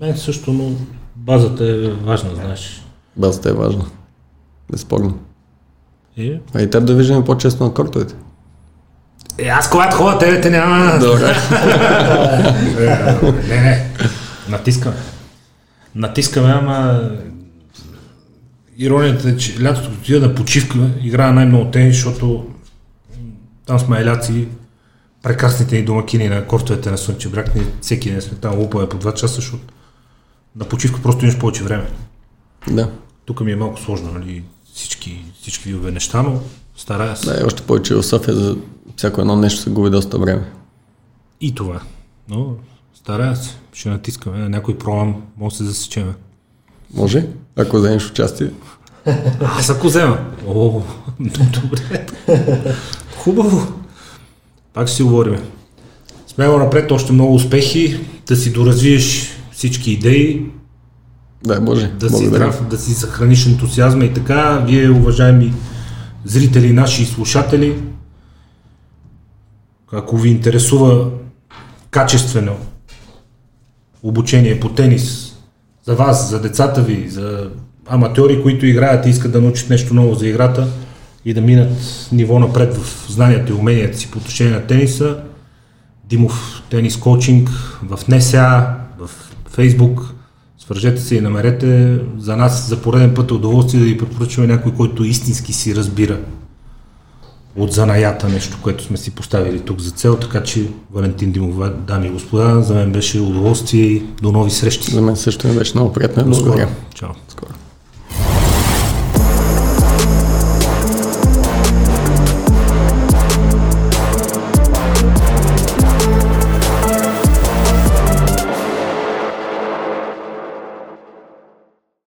Мен също, но базата е важна, знаеш. Базата е важна. Безспорно. И? А и теб да виждаме по-често на кортовете. Е, аз когато ходя, тебе те няма... Добре. не, не. Натискаме. Натискаме, ама... Иронията е, че лятото, като отида на почивка, играя най-много тенис, защото там сме еляци, прекрасните ни домакини на кортовете на Слънче бряг, всеки ден сме там лупаме по 2 часа, защото на почивка просто имаш повече време. Да. Тук ми е малко сложно, нали, всички, всички видове неща, но старая се. Да, и още повече в София за всяко едно нещо се губи доста време. И това. Но старая се. Ще натискаме на някой програм, може да се засечеме. Може, ако вземеш участие. Аз ако взема. О, добре. Хубаво. Пак ще си говорим. Смело напред, още много успехи, да си доразвиеш всички идеи. Да, може. Да си здрав, да си съхраниш ентусиазма и така. Вие, уважаеми зрители, наши слушатели, ако ви интересува качествено обучение по тенис за вас, за децата ви, за аматьори, които играят и искат да научат нещо ново за играта и да минат ниво напред в знанията и уменията си по отношение на тениса, Димов тенис коучинг в НСА, в Фейсбук. Свържете се и намерете. За нас за пореден път е удоволствие да ви препоръчваме някой, който истински си разбира от занаята нещо, което сме си поставили тук за цел. Така че, Валентин Димов, дами и господа, за мен беше удоволствие и до нови срещи. За мен също ми беше много приятно. Благодаря. Чао.